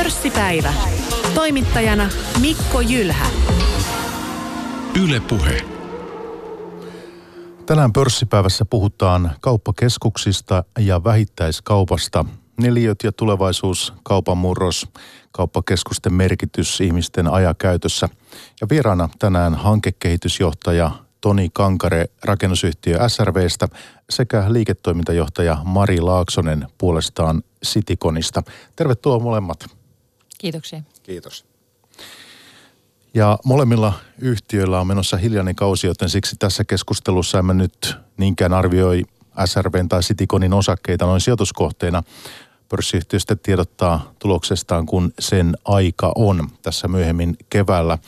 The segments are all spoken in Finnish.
Pörssipäivä. Toimittajana Mikko Jylhä. Yle Puhe. Tänään pörssipäivässä puhutaan kauppakeskuksista ja vähittäiskaupasta. Neliöt ja tulevaisuus, kaupan murros, kauppakeskusten merkitys ihmisten ajakäytössä. Ja vieraana tänään hankekehitysjohtaja Toni Kankare rakennusyhtiö SRVstä sekä liiketoimintajohtaja Mari Laaksonen puolestaan Sitikonista. Tervetuloa molemmat. Kiitoksia. Kiitos. Ja molemmilla yhtiöillä on menossa hiljainen kausi, joten siksi tässä keskustelussa emme nyt niinkään arvioi SRVn tai Citiconin osakkeita noin sijoituskohteena. Pörssiyhtiöstä tiedottaa tuloksestaan, kun sen aika on tässä myöhemmin keväällä.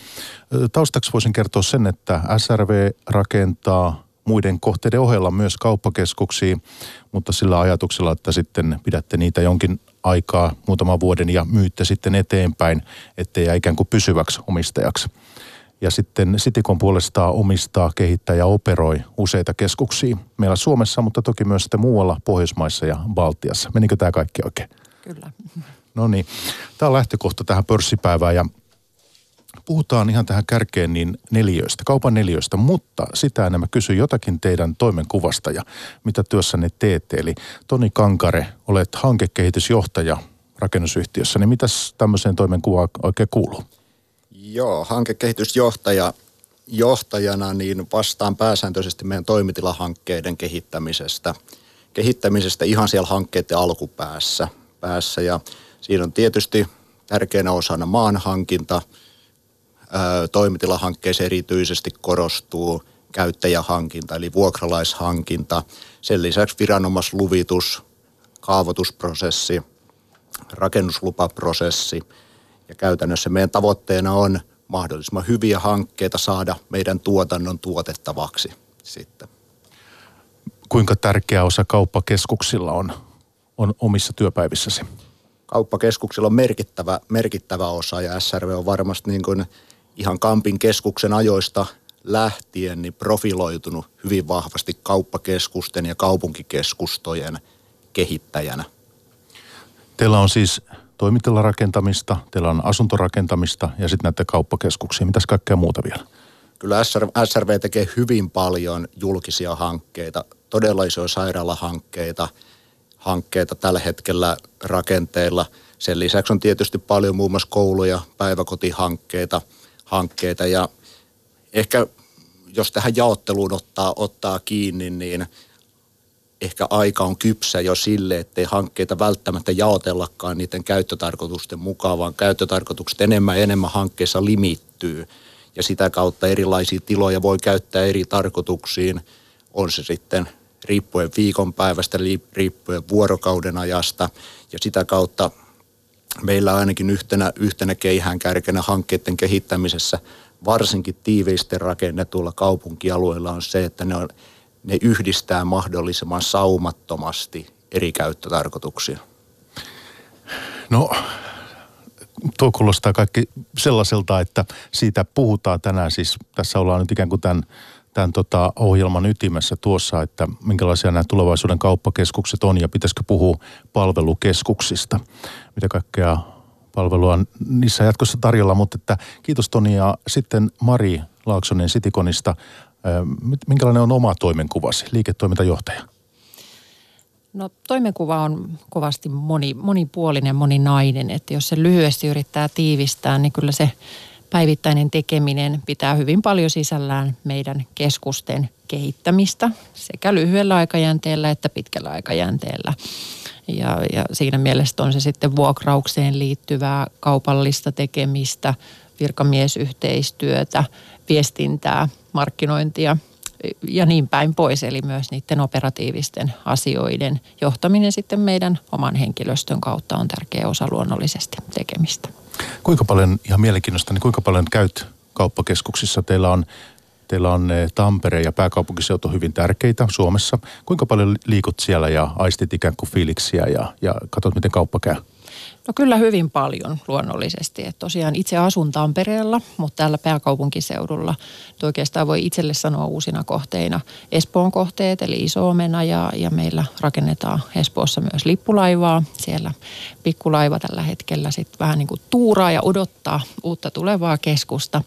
Taustaksi voisin kertoa sen, että SRV rakentaa muiden kohteiden ohella myös kauppakeskuksia, mutta sillä ajatuksella, että sitten pidätte niitä jonkin aikaa, muutaman vuoden ja myytte sitten eteenpäin, ettei jää ikään kuin pysyväksi omistajaksi. Ja sitten Sitikon puolestaan omistaa, kehittää ja operoi useita keskuksia meillä Suomessa, mutta toki myös sitten muualla Pohjoismaissa ja Baltiassa. Menikö tämä kaikki oikein? Kyllä. No niin, tämä on lähtökohta tähän pörssipäivään ja puhutaan ihan tähän kärkeen niin neljöistä, kaupan neljöistä, mutta sitä enemmän kysyn jotakin teidän toimenkuvasta ja mitä työssänne teette. Eli Toni Kankare, olet hankekehitysjohtaja rakennusyhtiössä, niin mitäs tämmöiseen toimenkuvaan oikein kuuluu? Joo, hankekehitysjohtaja johtajana niin vastaan pääsääntöisesti meidän toimitilahankkeiden kehittämisestä. Kehittämisestä ihan siellä hankkeiden alkupäässä. Päässä. Ja siinä on tietysti tärkeänä osana maanhankinta – toimitilahankkeessa erityisesti korostuu käyttäjähankinta eli vuokralaishankinta. Sen lisäksi viranomaisluvitus, kaavoitusprosessi, rakennuslupaprosessi ja käytännössä meidän tavoitteena on mahdollisimman hyviä hankkeita saada meidän tuotannon tuotettavaksi sitten. Kuinka tärkeä osa kauppakeskuksilla on, on omissa työpäivissäsi? Kauppakeskuksilla on merkittävä, merkittävä osa ja SRV on varmasti niin kuin ihan Kampin keskuksen ajoista lähtien niin profiloitunut hyvin vahvasti kauppakeskusten ja kaupunkikeskustojen kehittäjänä. Teillä on siis toimitilarakentamista, teillä on asuntorakentamista ja sitten näitä kauppakeskuksia. Mitäs kaikkea muuta vielä? Kyllä SRV tekee hyvin paljon julkisia hankkeita, todella isoja sairaalahankkeita, hankkeita tällä hetkellä rakenteilla. Sen lisäksi on tietysti paljon muun muassa kouluja, päiväkotihankkeita – hankkeita ja ehkä jos tähän jaotteluun ottaa, ottaa kiinni, niin ehkä aika on kypsä jo sille, ettei hankkeita välttämättä jaotellakaan niiden käyttötarkoitusten mukaan, vaan käyttötarkoitukset enemmän ja enemmän hankkeessa limittyy. Ja sitä kautta erilaisia tiloja voi käyttää eri tarkoituksiin, on se sitten riippuen viikonpäivästä, riippuen vuorokauden ajasta. Ja sitä kautta meillä ainakin yhtenä, yhtenä keihään kärkenä hankkeiden kehittämisessä, varsinkin tiiviisten rakennetuilla kaupunkialueilla on se, että ne, on, ne yhdistää mahdollisimman saumattomasti eri käyttötarkoituksia. No, tuo kuulostaa kaikki sellaiselta, että siitä puhutaan tänään. Siis tässä ollaan nyt ikään kuin tämän tämän tota ohjelman ytimessä tuossa, että minkälaisia nämä tulevaisuuden kauppakeskukset on ja pitäisikö puhua palvelukeskuksista. Mitä kaikkea palvelua niissä jatkossa tarjolla, mutta että kiitos Toni ja sitten Mari Laaksonen Sitikonista. Minkälainen on oma toimenkuvasi, liiketoimintajohtaja? No toimenkuva on kovasti moni, monipuolinen moninainen, että jos se lyhyesti yrittää tiivistää, niin kyllä se päivittäinen tekeminen pitää hyvin paljon sisällään meidän keskusten kehittämistä sekä lyhyellä aikajänteellä että pitkällä aikajänteellä. Ja, ja siinä mielessä on se sitten vuokraukseen liittyvää kaupallista tekemistä, virkamiesyhteistyötä, viestintää, markkinointia ja niin päin pois. Eli myös niiden operatiivisten asioiden johtaminen sitten meidän oman henkilöstön kautta on tärkeä osa luonnollisesti tekemistä. Kuinka paljon, ihan mielenkiinnosta, niin kuinka paljon käyt kauppakeskuksissa? Teillä on, teillä on eh, Tampere ja pääkaupunkiseutu hyvin tärkeitä Suomessa. Kuinka paljon liikut siellä ja aistit ikään kuin fiiliksiä ja, ja katsot, miten kauppa käy? No kyllä hyvin paljon luonnollisesti. Et tosiaan itse asun Tampereella, mutta täällä pääkaupunkiseudulla oikeastaan voi itselle sanoa uusina kohteina Espoon kohteet, eli iso ja, ja meillä rakennetaan Espoossa myös lippulaivaa. Siellä pikkulaiva tällä hetkellä sitten vähän niin kuin tuuraa ja odottaa uutta tulevaa keskusta.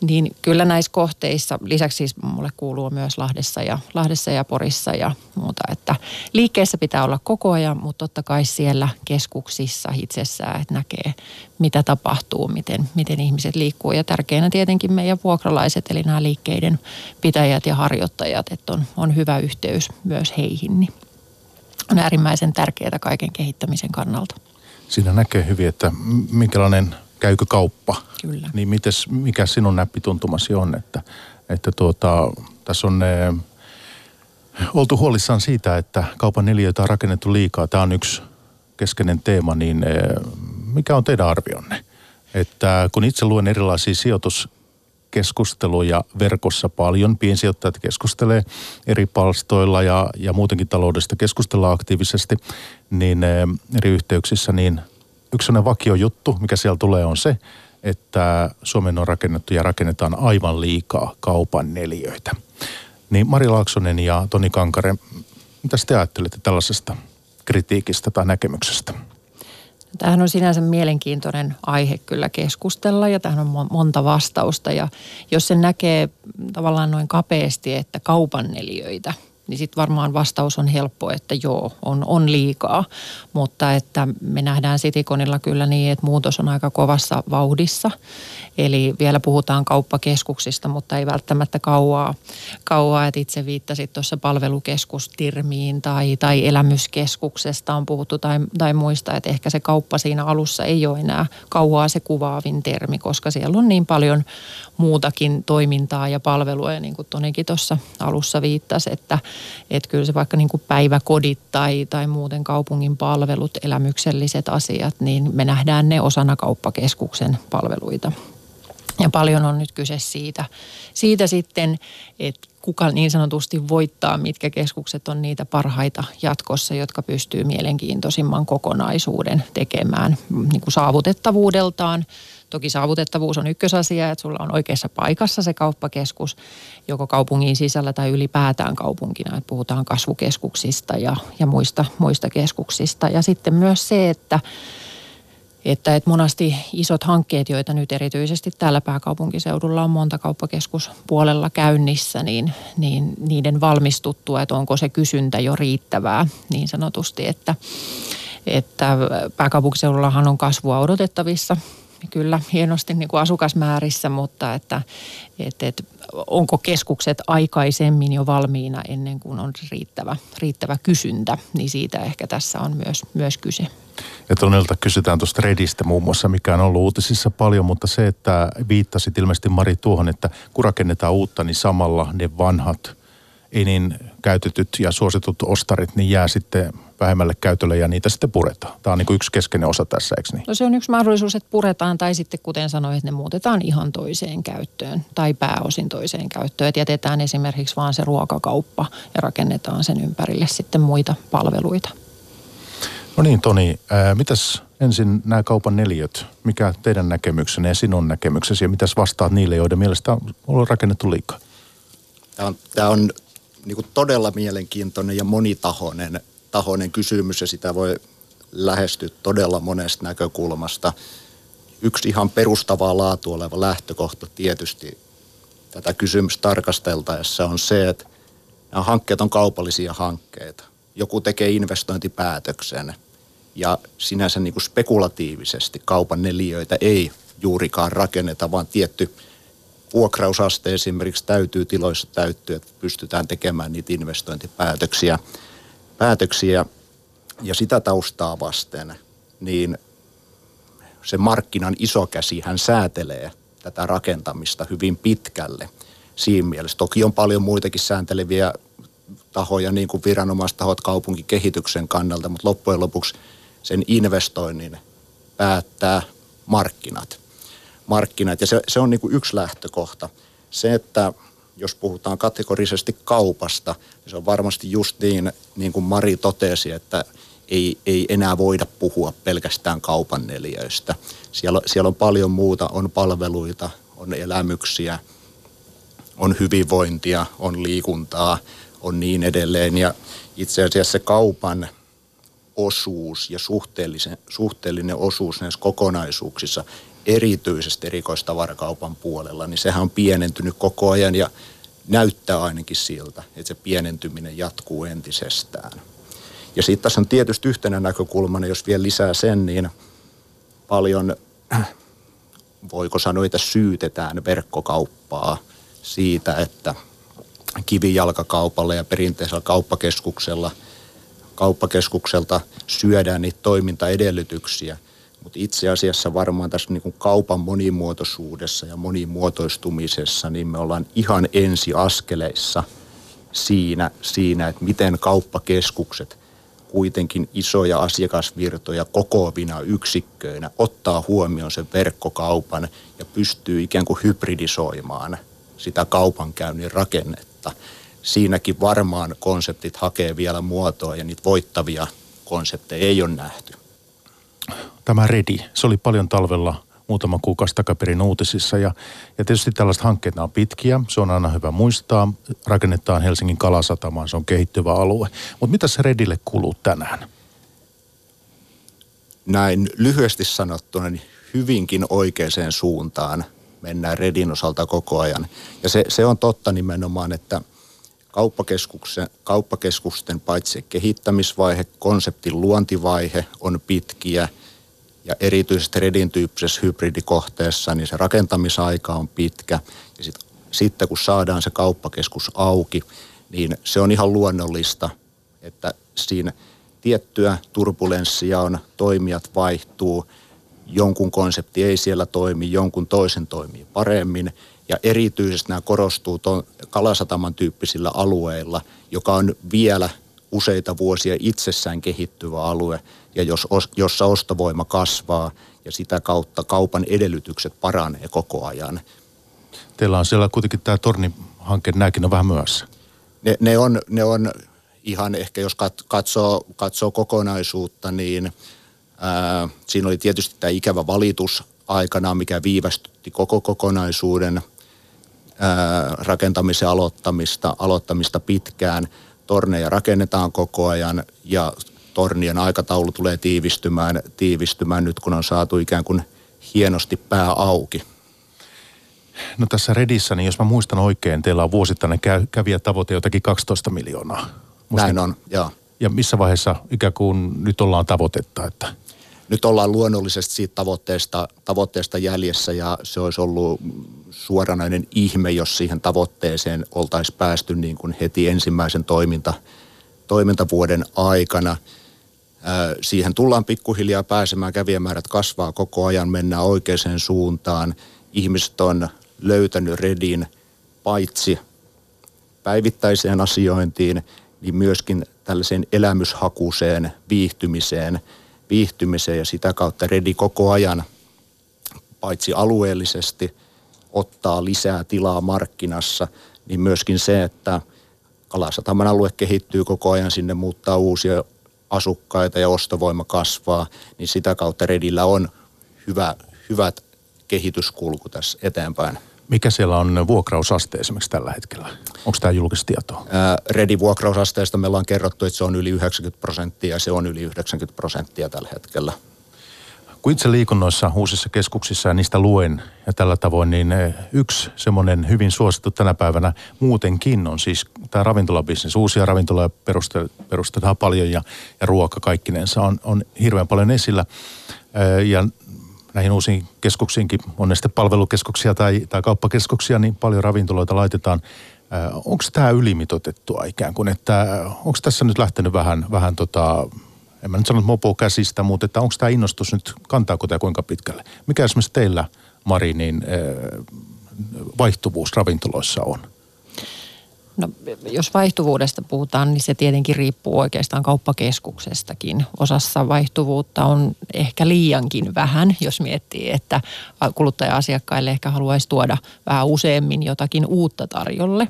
Niin kyllä näissä kohteissa, lisäksi siis mulle kuuluu myös Lahdessa ja, Lahdessa ja Porissa ja muuta, että liikkeessä pitää olla koko ajan, mutta totta kai siellä keskuksissa itsessään, että näkee mitä tapahtuu, miten, miten ihmiset liikkuu. Ja tärkeänä tietenkin meidän vuokralaiset, eli nämä liikkeiden pitäjät ja harjoittajat, että on, on hyvä yhteys myös heihin. Niin on äärimmäisen tärkeää kaiken kehittämisen kannalta. Siinä näkee hyvin, että minkälainen käykö kauppa. Kyllä. Niin mites, mikä sinun näppituntumasi on, että, että tuota, tässä on ne, oltu huolissaan siitä, että kaupan neliöitä on rakennettu liikaa. Tämä on yksi keskeinen teema, niin eh, mikä on teidän arvionne? Että kun itse luen erilaisia sijoituskeskusteluja verkossa paljon, piensijoittajat keskustelee eri palstoilla ja, ja muutenkin taloudesta keskustellaan aktiivisesti, niin eh, eri yhteyksissä, niin yksi sellainen vakio juttu, mikä siellä tulee, on se, että Suomen on rakennettu ja rakennetaan aivan liikaa kaupan neliöitä. Niin Mari Laaksonen ja Toni Kankare, mitä te ajattelette tällaisesta kritiikistä tai näkemyksestä? Tämähän on sinänsä mielenkiintoinen aihe kyllä keskustella ja tähän on monta vastausta. Ja jos se näkee tavallaan noin kapeasti, että kaupan neliöitä – niin sitten varmaan vastaus on helppo, että joo, on, on liikaa. Mutta että me nähdään Sitikonilla kyllä niin, että muutos on aika kovassa vauhdissa. Eli vielä puhutaan kauppakeskuksista, mutta ei välttämättä kauaa. kauaa että itse viittasit tuossa palvelukeskustirmiin tai, tai elämyskeskuksesta on puhuttu tai, tai muista, että ehkä se kauppa siinä alussa ei ole enää kauaa se kuvaavin termi, koska siellä on niin paljon muutakin toimintaa ja palvelua. Ja niin kuin Tonikin tuossa alussa viittasi, että, että kyllä se vaikka niin kuin päiväkodit tai, tai muuten kaupungin palvelut, elämykselliset asiat, niin me nähdään ne osana kauppakeskuksen palveluita. Ja paljon on nyt kyse siitä, siitä sitten, että kuka niin sanotusti voittaa, mitkä keskukset on niitä parhaita jatkossa, jotka pystyy mielenkiintoisimman kokonaisuuden tekemään niin kuin saavutettavuudeltaan, Toki saavutettavuus on ykkösasia, että sulla on oikeassa paikassa se kauppakeskus, joko kaupungin sisällä tai ylipäätään kaupunkina. Että puhutaan kasvukeskuksista ja, ja muista, muista keskuksista. Ja sitten myös se, että että, että monasti isot hankkeet, joita nyt erityisesti täällä pääkaupunkiseudulla on monta kauppakeskuspuolella käynnissä, niin, niin niiden valmistuttua, että onko se kysyntä jo riittävää niin sanotusti, että, että pääkaupunkiseudullahan on kasvua odotettavissa kyllä hienosti niin kuin asukasmäärissä, mutta että, että, että onko keskukset aikaisemmin jo valmiina ennen kuin on riittävä, riittävä kysyntä, niin siitä ehkä tässä on myös, myös kyse. Ja Tonelta kysytään tuosta Redistä muun muassa, mikä on ollut uutisissa paljon, mutta se, että viittasit ilmeisesti Mari tuohon, että kun rakennetaan uutta, niin samalla ne vanhat, ei niin käytetyt ja suositut ostarit, niin jää sitten vähemmälle käytölle ja niitä sitten puretaan. Tämä on niin kuin yksi keskeinen osa tässä, eikö niin? No se on yksi mahdollisuus, että puretaan tai sitten kuten sanoin, että ne muutetaan ihan toiseen käyttöön tai pääosin toiseen käyttöön. Että jätetään esimerkiksi vaan se ruokakauppa ja rakennetaan sen ympärille sitten muita palveluita. No niin Toni, ää, mitäs ensin nämä kaupan neliöt? Mikä teidän näkemyksenne ja sinun näkemyksesi ja mitäs vastaat niille, joiden mielestä on rakennettu liikaa? Tämä on, tämä on niin kuin todella mielenkiintoinen ja monitahoinen tahoinen kysymys ja sitä voi lähestyä todella monesta näkökulmasta. Yksi ihan perustavaa laatu oleva lähtökohta tietysti tätä kysymystä tarkasteltaessa on se, että nämä hankkeet on kaupallisia hankkeita. Joku tekee investointipäätöksen ja sinänsä niin kuin spekulatiivisesti kaupan neliöitä ei juurikaan rakenneta, vaan tietty vuokrausaste esimerkiksi täytyy tiloissa täyttyä, että pystytään tekemään niitä investointipäätöksiä päätöksiä ja sitä taustaa vasten, niin se markkinan isokäsi hän säätelee tätä rakentamista hyvin pitkälle siinä mielessä. Toki on paljon muitakin säänteleviä tahoja, niin kuin viranomaistahot kaupunkikehityksen kannalta, mutta loppujen lopuksi sen investoinnin päättää markkinat. Markkinat. Ja se, se on niin kuin yksi lähtökohta. Se, että jos puhutaan kategorisesti kaupasta, niin se on varmasti just niin, niin kuin Mari totesi, että ei, ei enää voida puhua pelkästään kaupan neljöistä. Siellä, siellä on paljon muuta, on palveluita, on elämyksiä, on hyvinvointia, on liikuntaa, on niin edelleen. Ja itse asiassa se kaupan osuus ja suhteellinen osuus näissä kokonaisuuksissa, erityisesti erikoistavarakaupan puolella, niin sehän on pienentynyt koko ajan ja näyttää ainakin siltä, että se pienentyminen jatkuu entisestään. Ja sitten tässä on tietysti yhtenä näkökulmana, jos vielä lisää sen, niin paljon, voiko sanoa, että syytetään verkkokauppaa siitä, että kivijalkakaupalla ja perinteisellä kauppakeskuksella, kauppakeskukselta syödään niitä toimintaedellytyksiä. Mutta itse asiassa varmaan tässä niin kuin kaupan monimuotoisuudessa ja monimuotoistumisessa, niin me ollaan ihan ensiaskeleissa siinä, siinä että miten kauppakeskukset kuitenkin isoja asiakasvirtoja kokoavina yksikköinä ottaa huomioon sen verkkokaupan ja pystyy ikään kuin hybridisoimaan sitä kaupankäynnin rakennetta. Siinäkin varmaan konseptit hakee vielä muotoa ja niitä voittavia konsepteja ei ole nähty. Tämä Redi, se oli paljon talvella muutama kuukausi takaperin uutisissa. Ja, ja tietysti tällaiset hankkeet on pitkiä, se on aina hyvä muistaa. Rakennetaan Helsingin kalasatamaan, se on kehittyvä alue. Mutta mitä se Redille kuluu tänään? Näin lyhyesti sanottuna niin hyvinkin oikeaan suuntaan mennään Redin osalta koko ajan. Ja se, se on totta nimenomaan, että kauppakeskuksen, kauppakeskusten paitsi kehittämisvaihe, konseptin luontivaihe on pitkiä – ja erityisesti Redin tyyppisessä hybridikohteessa, niin se rakentamisaika on pitkä. Ja sit, sitten kun saadaan se kauppakeskus auki, niin se on ihan luonnollista, että siinä tiettyä turbulenssia on, toimijat vaihtuu, jonkun konsepti ei siellä toimi, jonkun toisen toimii paremmin. Ja erityisesti nämä korostuu ton Kalasataman tyyppisillä alueilla, joka on vielä useita vuosia itsessään kehittyvä alue – ja jos, jossa ostovoima kasvaa ja sitä kautta kaupan edellytykset paranee koko ajan. Teillä on siellä kuitenkin tämä tornihanke, nämäkin on vähän myöhässä. Ne, ne, on, ne on ihan ehkä, jos katsoo, katsoo kokonaisuutta, niin ää, siinä oli tietysti tämä ikävä valitus aikana, mikä viivästytti koko kokonaisuuden ää, rakentamisen aloittamista, aloittamista pitkään. Torneja rakennetaan koko ajan ja tornien aikataulu tulee tiivistymään, tiivistymään nyt, kun on saatu ikään kuin hienosti pää auki. No tässä Redissä, niin jos mä muistan oikein, teillä on vuosittainen kävijä tavoite jotakin 12 miljoonaa. Muistan, Näin on, joo. Ja missä vaiheessa ikään kuin nyt ollaan tavoitetta, että nyt ollaan luonnollisesti siitä tavoitteesta, tavoitteesta jäljessä ja se olisi ollut suoranainen ihme, jos siihen tavoitteeseen oltaisiin päästy niin kuin heti ensimmäisen toiminta, toimintavuoden aikana – Siihen tullaan pikkuhiljaa pääsemään, kävijämäärät kasvaa koko ajan, mennään oikeaan suuntaan. Ihmiset on löytänyt Redin paitsi päivittäiseen asiointiin, niin myöskin tällaiseen elämyshakuseen viihtymiseen, viihtymiseen ja sitä kautta Redi koko ajan paitsi alueellisesti ottaa lisää tilaa markkinassa, niin myöskin se, että Kalasataman alue kehittyy koko ajan, sinne muuttaa uusia asukkaita ja ostovoima kasvaa, niin sitä kautta Redillä on hyvä, hyvät kehityskulku tässä eteenpäin. Mikä siellä on vuokrausaste esimerkiksi tällä hetkellä? Onko tämä julkista tietoa? Redin vuokrausasteesta meillä on kerrottu, että se on yli 90 prosenttia ja se on yli 90 prosenttia tällä hetkellä. Kun itse liikun noissa uusissa keskuksissa ja niistä luen ja tällä tavoin, niin eh, yksi semmoinen hyvin suosittu tänä päivänä muutenkin on siis tämä ravintolabisnes. Uusia ravintoloja perustetaan paljon ja, ja ruoka kaikkinensa on, on hirveän paljon esillä. Eh, ja näihin uusiin keskuksiinkin, on ne sitten palvelukeskuksia tai, tai kauppakeskuksia, niin paljon ravintoloita laitetaan. Eh, onko tämä ylimitotettua ikään kuin, että onko tässä nyt lähtenyt vähän, vähän tota, en mä nyt sano mopo käsistä, mutta että onko tämä innostus nyt, kantaako tämä kuinka pitkälle? Mikä esimerkiksi teillä, Mari, niin vaihtuvuus ravintoloissa on? No, jos vaihtuvuudesta puhutaan, niin se tietenkin riippuu oikeastaan kauppakeskuksestakin. Osassa vaihtuvuutta on ehkä liiankin vähän, jos miettii, että kuluttaja-asiakkaille ehkä haluaisi tuoda vähän useammin jotakin uutta tarjolle.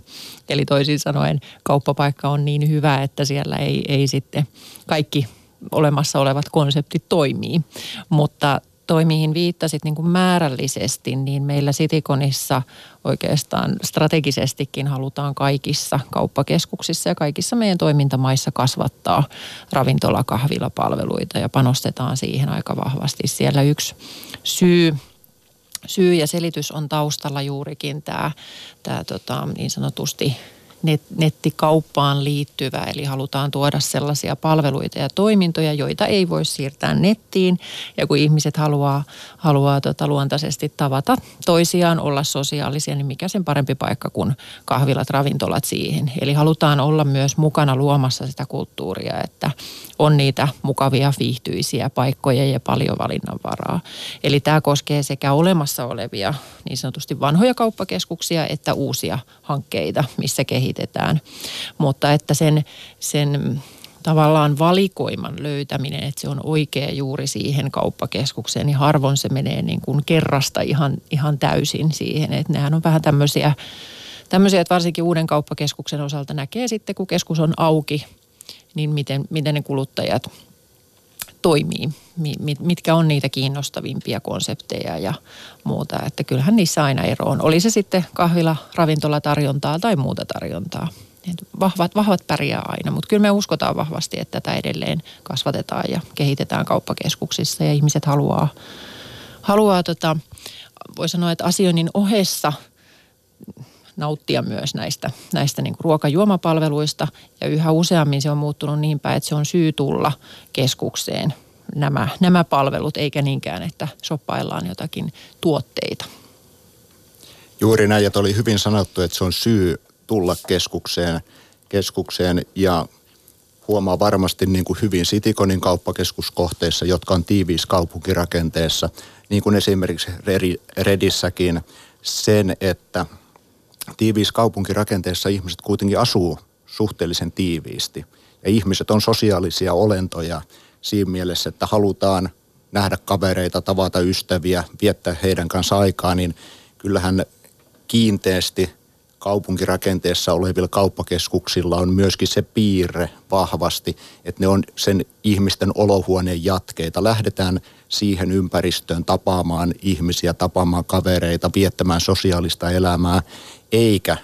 Eli toisin sanoen kauppapaikka on niin hyvä, että siellä ei, ei sitten kaikki olemassa olevat konseptit toimii. Mutta toi, mihin viittasit niin kuin määrällisesti, niin meillä Sitikonissa oikeastaan strategisestikin halutaan kaikissa kauppakeskuksissa ja kaikissa meidän toimintamaissa kasvattaa ravintola kahvilapalveluita ja panostetaan siihen aika vahvasti. Siellä yksi syy syy ja selitys on taustalla juurikin tämä, tämä tota, niin sanotusti net, nettikauppaan liittyvä, eli halutaan tuoda sellaisia palveluita ja toimintoja, joita ei voi siirtää nettiin. Ja kun ihmiset haluaa, haluaa tota luontaisesti tavata toisiaan, olla sosiaalisia, niin mikä sen parempi paikka kuin kahvilat, ravintolat siihen. Eli halutaan olla myös mukana luomassa sitä kulttuuria, että on niitä mukavia, viihtyisiä paikkoja ja paljon valinnanvaraa. Eli tämä koskee sekä olemassa olevia niin sanotusti vanhoja kauppakeskuksia että uusia hankkeita, missä kehitetään. Mutta että sen, sen tavallaan valikoiman löytäminen, että se on oikea juuri siihen kauppakeskukseen, niin harvoin se menee niin kuin kerrasta ihan, ihan täysin siihen. Että nehän on vähän tämmöisiä, tämmöisiä, että varsinkin uuden kauppakeskuksen osalta näkee sitten, kun keskus on auki – niin miten, miten ne kuluttajat toimii, mitkä on niitä kiinnostavimpia konsepteja ja muuta. Että kyllähän niissä aina ero on. Oli se sitten kahvila, ravintolatarjontaa tai muuta tarjontaa. vahvat, vahvat pärjää aina, mutta kyllä me uskotaan vahvasti, että tätä edelleen kasvatetaan ja kehitetään kauppakeskuksissa ja ihmiset haluaa, haluaa tota, voi sanoa, että asioinnin ohessa nauttia myös näistä, näistä niin kuin ruokajuomapalveluista. Ja yhä useammin se on muuttunut niin päin, että se on syy tulla keskukseen nämä, nämä palvelut, eikä niinkään, että shoppaillaan jotakin tuotteita. Juuri näin, että oli hyvin sanottu, että se on syy tulla keskukseen, keskukseen ja huomaa varmasti niin kuin hyvin Sitikonin kauppakeskuskohteissa, jotka on tiiviissä kaupunkirakenteessa, niin kuin esimerkiksi Redissäkin, sen, että – tiiviissä kaupunkirakenteessa ihmiset kuitenkin asuu suhteellisen tiiviisti. Ja ihmiset on sosiaalisia olentoja siinä mielessä, että halutaan nähdä kavereita, tavata ystäviä, viettää heidän kanssa aikaa, niin kyllähän kiinteästi kaupunkirakenteessa olevilla kauppakeskuksilla on myöskin se piirre vahvasti, että ne on sen ihmisten olohuoneen jatkeita. Lähdetään siihen ympäristöön tapaamaan ihmisiä, tapaamaan kavereita, viettämään sosiaalista elämää, eikä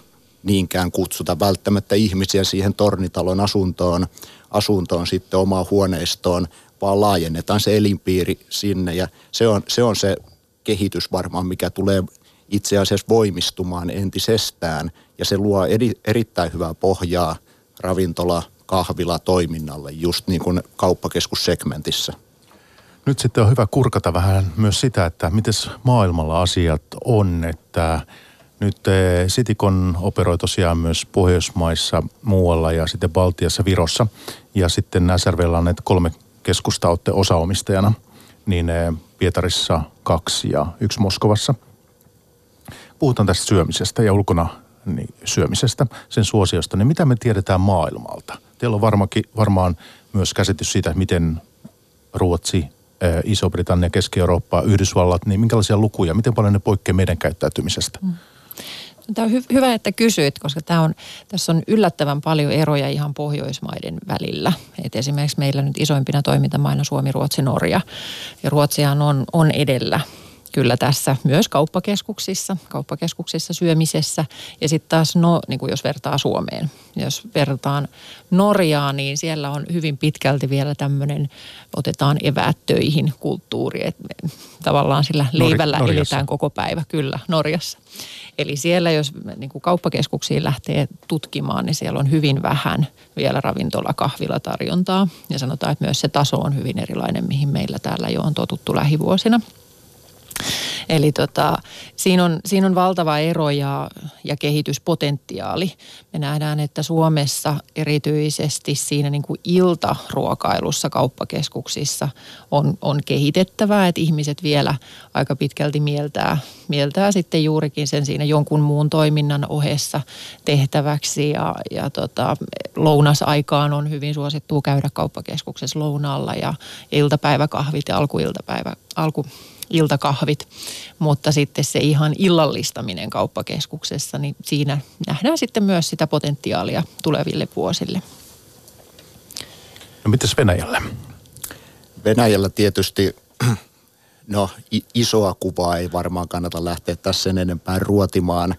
niinkään kutsuta välttämättä ihmisiä siihen tornitalon asuntoon, asuntoon sitten omaan huoneistoon, vaan laajennetaan se elinpiiri sinne ja se on se, on se kehitys varmaan, mikä tulee itse asiassa voimistumaan entisestään ja se luo eri, erittäin hyvää pohjaa ravintola, kahvila toiminnalle just niin kuin kauppakeskussegmentissä. Nyt sitten on hyvä kurkata vähän myös sitä, että miten maailmalla asiat on, että nyt eh, Citicon operoi tosiaan myös Pohjoismaissa muualla ja sitten Baltiassa, Virossa. Ja sitten SRVllä on näitä kolme keskusta osaomistajana, niin eh, Pietarissa kaksi ja yksi Moskovassa. Puhutaan tästä syömisestä ja ulkona niin, syömisestä, sen suosiosta, niin mitä me tiedetään maailmalta? Teillä on varmaankin, varmaan myös käsitys siitä, miten Ruotsi, eh, Iso-Britannia, Keski-Eurooppa, Yhdysvallat, niin minkälaisia lukuja, miten paljon ne poikkeaa meidän käyttäytymisestä? Mm. Tämä on hy- hyvä, että kysyit, koska tämä on, tässä on yllättävän paljon eroja ihan Pohjoismaiden välillä. Et esimerkiksi meillä nyt isoimpina toimintamaina Suomi, Ruotsi, Norja. Ja Ruotsihan on, on edellä kyllä tässä myös kauppakeskuksissa, kauppakeskuksissa syömisessä. Ja sitten taas, no, niin kuin jos vertaa Suomeen, jos vertaan Norjaan, niin siellä on hyvin pitkälti vielä tämmöinen otetaan eväät töihin kulttuuri, että tavallaan sillä leivällä Nor- eletään koko päivä, kyllä, Norjassa. Eli siellä, jos niin kuin kauppakeskuksiin lähtee tutkimaan, niin siellä on hyvin vähän vielä ravintola kahvilatarjontaa. Ja sanotaan, että myös se taso on hyvin erilainen, mihin meillä täällä jo on totuttu lähivuosina. Eli tota, siinä, on, siinä on valtava ero ja, ja kehityspotentiaali. Me nähdään, että Suomessa erityisesti siinä niin kuin iltaruokailussa kauppakeskuksissa on, on kehitettävää, että ihmiset vielä aika pitkälti mieltää, mieltää sitten juurikin sen siinä jonkun muun toiminnan ohessa tehtäväksi ja, ja tota, lounasaikaan on hyvin suosittua käydä kauppakeskuksessa lounaalla ja iltapäiväkahvit ja alkuiltapäivä, alku iltakahvit, mutta sitten se ihan illallistaminen kauppakeskuksessa, niin siinä nähdään sitten myös sitä potentiaalia tuleville vuosille. No mitäs Venäjälle? Venäjällä tietysti no isoa kuvaa ei varmaan kannata lähteä tässä sen enempää ruotimaan,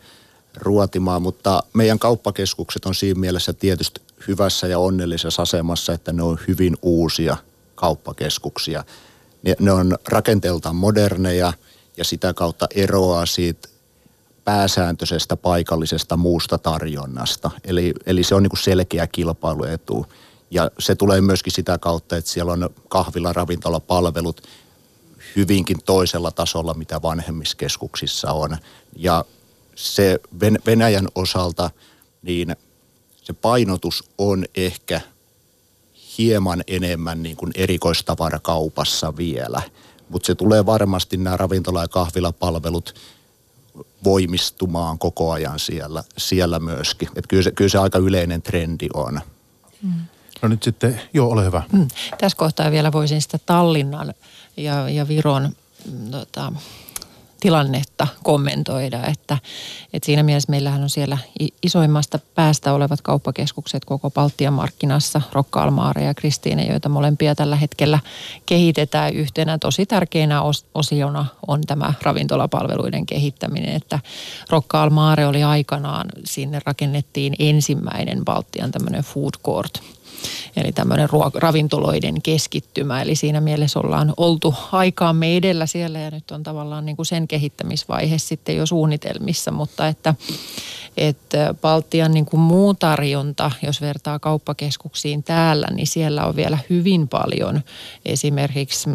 ruotimaan, mutta meidän kauppakeskukset on siinä mielessä tietysti hyvässä ja onnellisessa asemassa, että ne on hyvin uusia kauppakeskuksia. Ne, on rakenteeltaan moderneja ja sitä kautta eroaa siitä pääsääntöisestä paikallisesta muusta tarjonnasta. Eli, eli se on niin kuin selkeä kilpailuetu. Ja se tulee myöskin sitä kautta, että siellä on kahvila, ravintola, palvelut hyvinkin toisella tasolla, mitä vanhemmiskeskuksissa on. Ja se Venäjän osalta, niin se painotus on ehkä hieman enemmän niin kuin erikoistavarakaupassa vielä. Mutta se tulee varmasti nämä ravintola- ja kahvilapalvelut voimistumaan koko ajan siellä, siellä myöskin. Et kyllä, se, kyllä se aika yleinen trendi on. Mm. No nyt sitten, joo, ole hyvä. Mm. Tässä kohtaa vielä voisin sitä Tallinnan ja, ja Viron mm, tota, tilannetta kommentoida, että, että siinä mielessä meillähän on siellä isoimmasta päästä olevat kauppakeskukset koko Baltian markkinassa, Rokka Almaare ja Kristiine, joita molempia tällä hetkellä kehitetään yhtenä. Tosi tärkeänä osiona on tämä ravintolapalveluiden kehittäminen, että Rokka Almaare oli aikanaan, sinne rakennettiin ensimmäinen Baltian tämmöinen food court – Eli tämmöinen ruok- ravintoloiden keskittymä. Eli siinä mielessä ollaan oltu aikaamme edellä siellä ja nyt on tavallaan niin kuin sen kehittämisvaihe sitten jo suunnitelmissa. Mutta että, että Baltian niin kuin muu tarjonta, jos vertaa kauppakeskuksiin täällä, niin siellä on vielä hyvin paljon esimerkiksi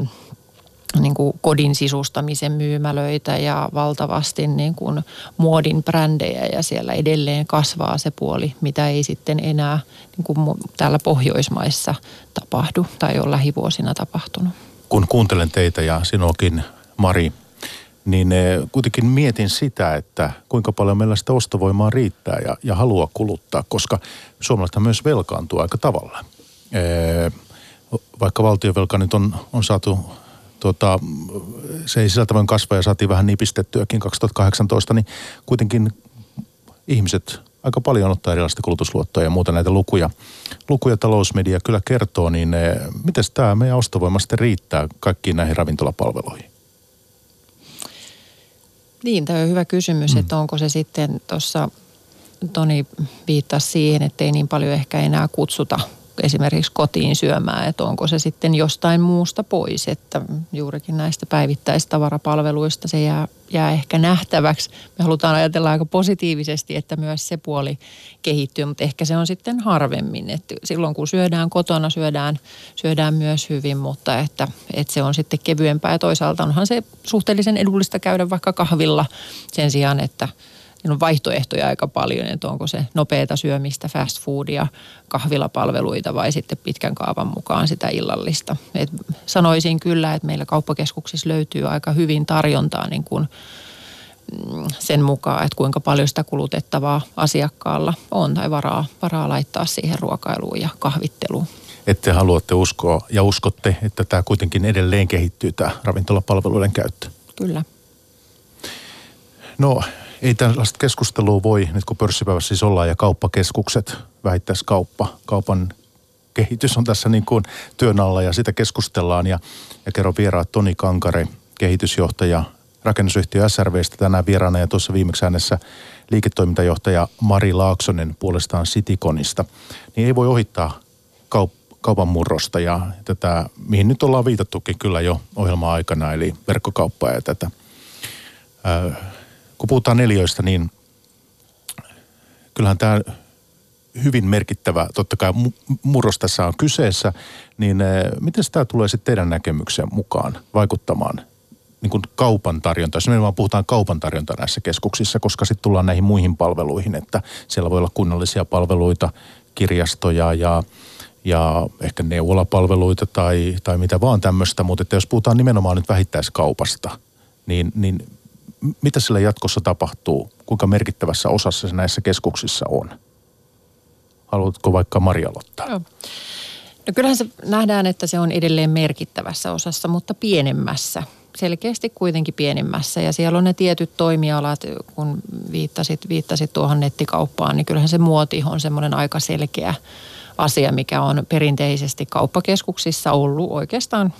niin kuin kodin sisustamisen myymälöitä ja valtavasti niin kuin muodin brändejä ja siellä edelleen kasvaa se puoli, mitä ei sitten enää niin kuin täällä Pohjoismaissa tapahdu tai ole lähivuosina tapahtunut. Kun kuuntelen teitä ja sinuakin, Mari, niin eh, kuitenkin mietin sitä, että kuinka paljon meillä sitä ostovoimaa riittää ja, ja halua kuluttaa, koska suomalaiset myös velkaantuu aika tavalla. Eh, vaikka valtiovelka nyt on, on saatu tuota, se ei sillä tavoin kasva ja saatiin vähän nipistettyäkin 2018, niin kuitenkin ihmiset aika paljon ottaa erilaista kulutusluottoja ja muuta näitä lukuja. Lukuja talousmedia kyllä kertoo, niin eh, miten tämä meidän ostovoima sitten riittää kaikkiin näihin ravintolapalveluihin? Niin, tämä on hyvä kysymys, mm. että onko se sitten tuossa, Toni viittasi siihen, että ei niin paljon ehkä enää kutsuta esimerkiksi kotiin syömään, että onko se sitten jostain muusta pois, että juurikin näistä päivittäistavarapalveluista se jää, jää ehkä nähtäväksi. Me halutaan ajatella aika positiivisesti, että myös se puoli kehittyy, mutta ehkä se on sitten harvemmin, että silloin kun syödään kotona, syödään, syödään myös hyvin, mutta että, että se on sitten kevyempää ja toisaalta onhan se suhteellisen edullista käydä vaikka kahvilla sen sijaan, että – siinä on vaihtoehtoja aika paljon, että onko se nopeata syömistä, fast foodia, kahvilapalveluita vai sitten pitkän kaavan mukaan sitä illallista. Et sanoisin kyllä, että meillä kauppakeskuksissa löytyy aika hyvin tarjontaa niin kuin mm, sen mukaan, että kuinka paljon sitä kulutettavaa asiakkaalla on tai varaa, varaa laittaa siihen ruokailuun ja kahvitteluun. Että haluatte uskoa ja uskotte, että tämä kuitenkin edelleen kehittyy tämä ravintolapalveluiden käyttö. Kyllä. No ei tällaista keskustelua voi, nyt kun pörssipäivässä siis ollaan ja kauppakeskukset, vähittäiskauppa, kaupan kehitys on tässä niin kuin työn alla ja sitä keskustellaan. Ja, ja kerro vieraat Toni Kankare, kehitysjohtaja rakennusyhtiö SRVstä tänään vieraana ja tuossa viimeksi äänessä liiketoimintajohtaja Mari Laaksonen puolestaan Sitikonista. Niin ei voi ohittaa kaup- kaupan murrosta ja tätä, mihin nyt ollaan viitattukin kyllä jo ohjelma-aikana, eli verkkokauppaa ja tätä kun puhutaan neljöistä, niin kyllähän tämä hyvin merkittävä, totta kai murros tässä on kyseessä, niin eh, miten tämä tulee sitten teidän näkemyksen mukaan vaikuttamaan niin kuin kaupan tarjonta, jos me puhutaan kaupan tarjonta näissä keskuksissa, koska sitten tullaan näihin muihin palveluihin, että siellä voi olla kunnollisia palveluita, kirjastoja ja, ja ehkä neuvolapalveluita tai, tai mitä vaan tämmöistä, mutta että jos puhutaan nimenomaan nyt vähittäiskaupasta, niin, niin mitä sillä jatkossa tapahtuu? Kuinka merkittävässä osassa se näissä keskuksissa on? Haluatko vaikka Maria aloittaa? Joo. No kyllähän se nähdään, että se on edelleen merkittävässä osassa, mutta pienemmässä. Selkeästi kuitenkin pienemmässä. Ja siellä on ne tietyt toimialat, kun viittasit, viittasit tuohon nettikauppaan, niin kyllähän se muoti on semmoinen aika selkeä asia, mikä on perinteisesti kauppakeskuksissa ollut oikeastaan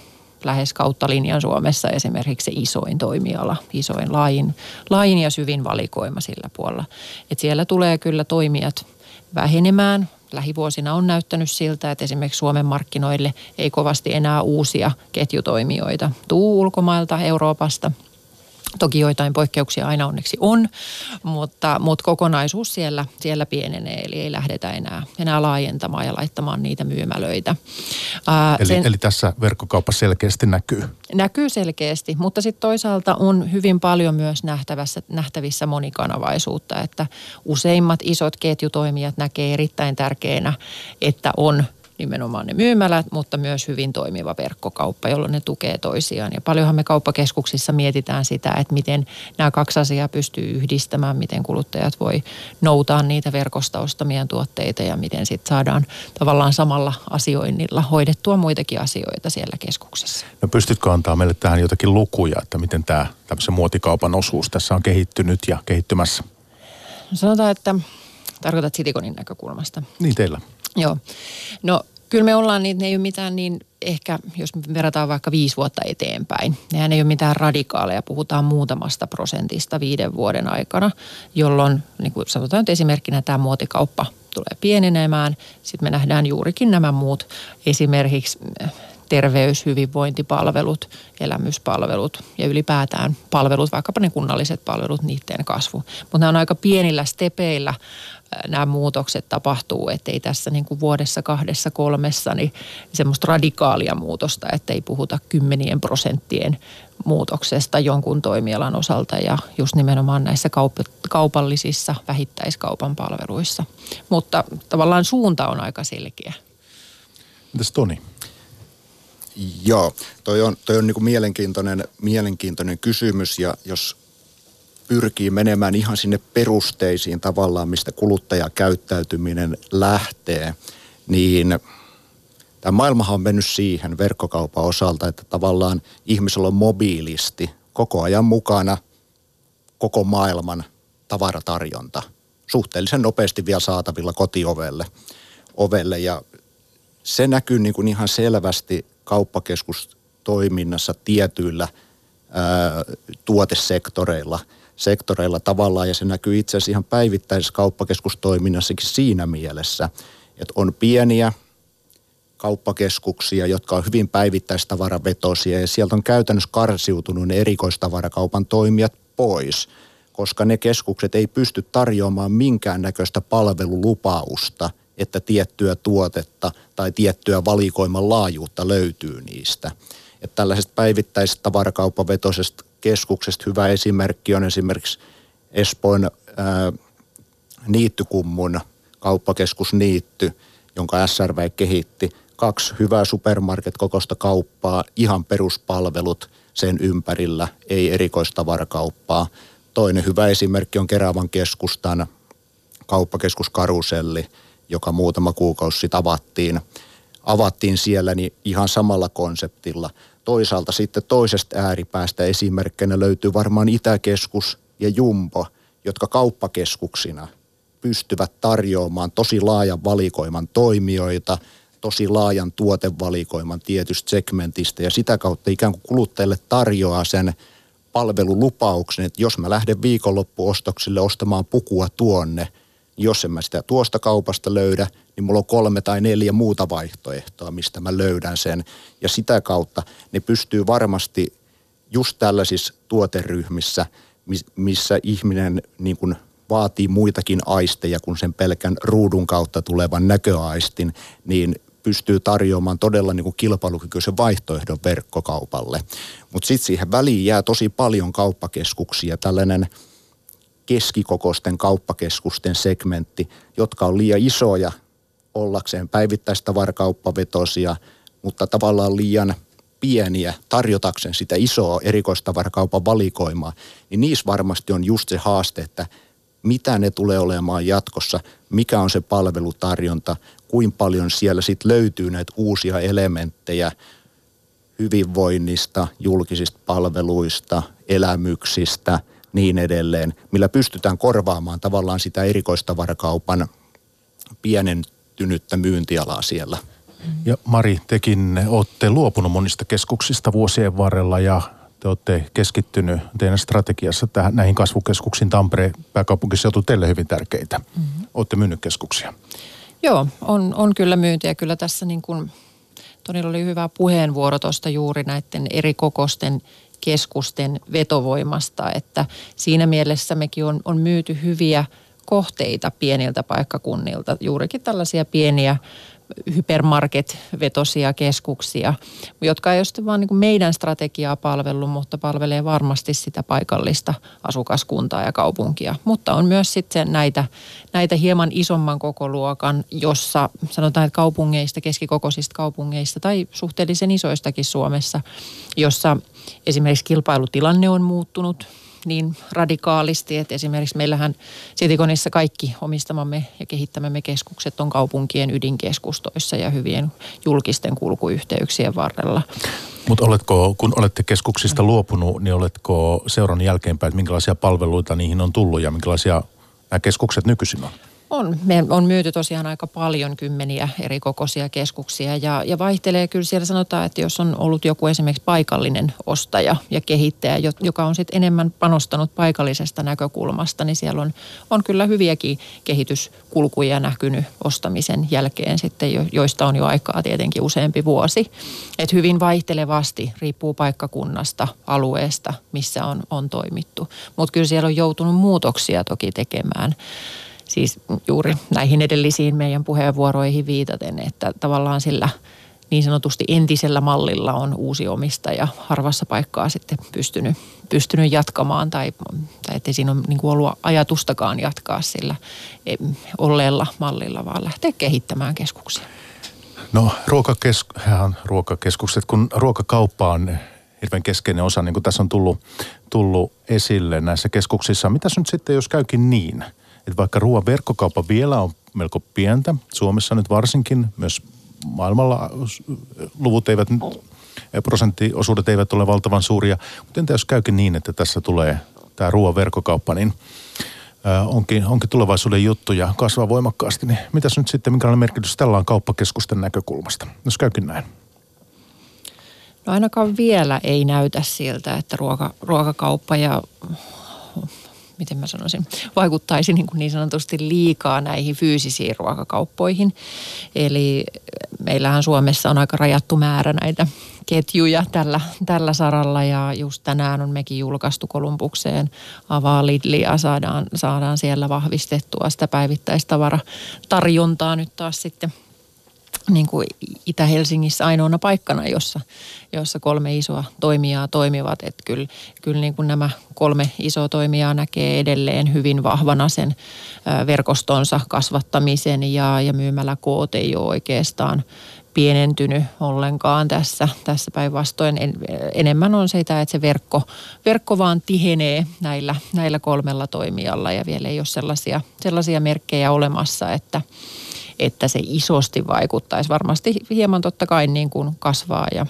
lähes kautta linjan Suomessa esimerkiksi se isoin toimiala, isoin laajin, laajin ja syvin valikoima sillä puolella. Et siellä tulee kyllä toimijat vähenemään. Lähivuosina on näyttänyt siltä, että esimerkiksi Suomen markkinoille ei kovasti enää uusia ketjutoimijoita tuu ulkomailta, Euroopasta – Toki joitain poikkeuksia aina onneksi on, mutta, mutta kokonaisuus siellä, siellä pienenee, eli ei lähdetä enää, enää laajentamaan ja laittamaan niitä myymälöitä. Ää, eli, sen, eli tässä verkkokauppa selkeästi näkyy? Näkyy selkeästi, mutta sitten toisaalta on hyvin paljon myös nähtävissä, nähtävissä monikanavaisuutta, että useimmat isot ketjutoimijat näkee erittäin tärkeänä, että on – nimenomaan ne myymälät, mutta myös hyvin toimiva verkkokauppa, jolloin ne tukee toisiaan. Ja paljonhan me kauppakeskuksissa mietitään sitä, että miten nämä kaksi asiaa pystyy yhdistämään, miten kuluttajat voi noutaa niitä verkosta ostamia tuotteita ja miten sitten saadaan tavallaan samalla asioinnilla hoidettua muitakin asioita siellä keskuksessa. No pystytkö antaa meille tähän jotakin lukuja, että miten tämä tämmöisen muotikaupan osuus tässä on kehittynyt ja kehittymässä? No sanotaan, että tarkoitat Sitikonin näkökulmasta. Niin teillä. Joo. No kyllä me ollaan niin, ne ei ole mitään niin ehkä, jos me verrataan vaikka viisi vuotta eteenpäin, nehän ei ole mitään radikaaleja, puhutaan muutamasta prosentista viiden vuoden aikana, jolloin niin kuin sanotaan nyt esimerkkinä tämä muotikauppa tulee pienenemään. Sitten me nähdään juurikin nämä muut esimerkiksi eh, terveys, hyvinvointipalvelut, elämyspalvelut ja ylipäätään palvelut, vaikkapa ne kunnalliset palvelut, niiden kasvu. Mutta nämä on aika pienillä stepeillä nämä muutokset tapahtuu, ettei tässä niin kuin vuodessa, kahdessa, kolmessa niin semmoista radikaalia muutosta, ettei puhuta kymmenien prosenttien muutoksesta jonkun toimialan osalta ja just nimenomaan näissä kaup- kaupallisissa vähittäiskaupan palveluissa. Mutta tavallaan suunta on aika selkeä. Mitäs Toni? Joo, toi on, toi on niin kuin mielenkiintoinen, mielenkiintoinen kysymys ja jos pyrkii menemään ihan sinne perusteisiin tavallaan, mistä kuluttajakäyttäytyminen lähtee, niin tämä maailmahan on mennyt siihen verkkokaupan osalta, että tavallaan ihmisellä on mobiilisti koko ajan mukana koko maailman tavaratarjonta. Suhteellisen nopeasti vielä saatavilla kotiovelle. Ovelle ja se näkyy niin kuin ihan selvästi kauppakeskustoiminnassa tietyillä ää, tuotesektoreilla – sektoreilla tavallaan ja se näkyy itse asiassa ihan päivittäisessä kauppakeskustoiminnassakin siinä mielessä, että on pieniä kauppakeskuksia, jotka on hyvin päivittäistavaravetosia ja sieltä on käytännössä karsiutunut ne erikoistavarakaupan toimijat pois, koska ne keskukset ei pysty tarjoamaan minkäännäköistä palvelulupausta, että tiettyä tuotetta tai tiettyä valikoiman laajuutta löytyy niistä. Että tällaisesta päivittäisestä tavarakauppavetoisesta keskuksesta hyvä esimerkki on esimerkiksi Espoon ää, Niittykummun kauppakeskus Niitty, jonka SRV kehitti. Kaksi hyvää supermarket-kokosta kauppaa, ihan peruspalvelut sen ympärillä, ei erikoistavarakauppaa. Toinen hyvä esimerkki on Keravan keskustan kauppakeskus Karuselli, joka muutama kuukausi sitten avattiin. Avattiin siellä niin ihan samalla konseptilla – toisaalta sitten toisesta ääripäästä esimerkkinä löytyy varmaan Itäkeskus ja Jumbo, jotka kauppakeskuksina pystyvät tarjoamaan tosi laajan valikoiman toimijoita, tosi laajan tuotevalikoiman tietystä segmentistä ja sitä kautta ikään kuin kuluttajille tarjoaa sen palvelulupauksen, että jos mä lähden viikonloppuostoksille ostamaan pukua tuonne, jos en mä sitä tuosta kaupasta löydä, niin mulla on kolme tai neljä muuta vaihtoehtoa, mistä mä löydän sen. Ja sitä kautta ne pystyy varmasti just tällaisissa tuoteryhmissä, missä ihminen niin kuin vaatii muitakin aisteja kuin sen pelkän ruudun kautta tulevan näköaistin, niin pystyy tarjoamaan todella niin kuin kilpailukykyisen vaihtoehdon verkkokaupalle. Mutta sitten siihen väliin jää tosi paljon kauppakeskuksia, tällainen keskikokoisten kauppakeskusten segmentti, jotka on liian isoja ollakseen päivittäistavarakauppavetosia, mutta tavallaan liian pieniä tarjotakseen sitä isoa erikoistavarakaupan valikoimaa, niin niissä varmasti on just se haaste, että mitä ne tulee olemaan jatkossa, mikä on se palvelutarjonta, kuinka paljon siellä sitten löytyy näitä uusia elementtejä hyvinvoinnista, julkisista palveluista, elämyksistä, niin edelleen, millä pystytään korvaamaan tavallaan sitä erikoistavarakaupan pienen kehittynyttä myyntialaa siellä. Ja Mari, tekin olette luopunut monista keskuksista vuosien varrella ja te olette keskittynyt teidän strategiassa tähän, näihin kasvukeskuksiin. Tampere, pääkaupunkiseutu, teille hyvin tärkeitä. Mm-hmm. Olette myynyt keskuksia. Joo, on, on kyllä myyntiä. Kyllä tässä niin kuin, todella oli hyvä puheenvuoro tuosta juuri näiden eri kokosten keskusten vetovoimasta, että siinä mielessä mekin on, on myyty hyviä kohteita pieniltä paikkakunnilta, juurikin tällaisia pieniä hypermarket-vetosia keskuksia, jotka ei ole sitten vaan niin meidän strategiaa palvellut, mutta palvelee varmasti sitä paikallista asukaskuntaa ja kaupunkia. Mutta on myös sitten näitä, näitä hieman isomman kokoluokan, jossa sanotaan, että kaupungeista, keskikokoisista kaupungeista tai suhteellisen isoistakin Suomessa, jossa esimerkiksi kilpailutilanne on muuttunut – niin radikaalisti, että esimerkiksi meillähän Sitikonissa kaikki omistamamme ja kehittämämme keskukset on kaupunkien ydinkeskustoissa ja hyvien julkisten kulkuyhteyksien varrella. Mutta oletko, kun olette keskuksista luopunut, niin oletko seurannut jälkeenpäin, että minkälaisia palveluita niihin on tullut ja minkälaisia nämä keskukset nykyisin on? On. Me on myyty tosiaan aika paljon kymmeniä eri kokoisia keskuksia ja, ja vaihtelee kyllä siellä sanotaan, että jos on ollut joku esimerkiksi paikallinen ostaja ja kehittäjä, joka on sitten enemmän panostanut paikallisesta näkökulmasta, niin siellä on, on kyllä hyviäkin kehityskulkuja näkynyt ostamisen jälkeen sitten, joista on jo aikaa tietenkin useampi vuosi. Et hyvin vaihtelevasti riippuu paikkakunnasta, alueesta, missä on, on toimittu. Mutta kyllä siellä on joutunut muutoksia toki tekemään siis juuri näihin edellisiin meidän puheenvuoroihin viitaten, että tavallaan sillä niin sanotusti entisellä mallilla on uusi omistaja harvassa paikkaa sitten pystynyt, pystynyt jatkamaan tai, tai ettei siinä ole niin kuin ollut ajatustakaan jatkaa sillä olleella mallilla, vaan lähteä kehittämään keskuksia. No ruokakesk- ruokakeskukset, kun ruokakauppa on hirveän keskeinen osa, niin kuin tässä on tullut, tullut esille näissä keskuksissa. Mitä nyt sitten, jos käykin niin – että vaikka ruoan verkkokauppa vielä on melko pientä, Suomessa nyt varsinkin, myös maailmalla luvut eivät nyt, prosenttiosuudet eivät ole valtavan suuria, mutta entä jos käykin niin, että tässä tulee tämä ruoan verkkokauppa, niin onkin, onkin tulevaisuuden juttu ja kasvaa voimakkaasti, niin mitäs nyt sitten, minkälainen merkitys tällä on kauppakeskusten näkökulmasta, jos käykin näin? No ainakaan vielä ei näytä siltä, että ruoka, ruokakauppa ja miten mä sanoisin, vaikuttaisi niin, kuin niin sanotusti liikaa näihin fyysisiin ruokakauppoihin. Eli meillähän Suomessa on aika rajattu määrä näitä ketjuja tällä, tällä saralla ja just tänään on mekin julkaistu Kolumbukseen avaa Lidli ja saadaan, saadaan siellä vahvistettua sitä päivittäistavaratarjontaa nyt taas sitten – niin kuin Itä-Helsingissä ainoana paikkana, jossa, jossa kolme isoa toimijaa toimivat. Että kyllä, kyllä niin kuin nämä kolme isoa toimijaa näkee edelleen hyvin vahvana sen verkostonsa kasvattamisen ja, ja myymällä koot ei ole oikeastaan pienentynyt ollenkaan tässä, tässä päinvastoin. En, enemmän on sitä, että se verkko, verkko vaan tihenee näillä, näillä kolmella toimijalla ja vielä ei ole sellaisia, sellaisia merkkejä olemassa, että – että se isosti vaikuttaisi. Varmasti hieman totta kai niin kuin kasvaa ja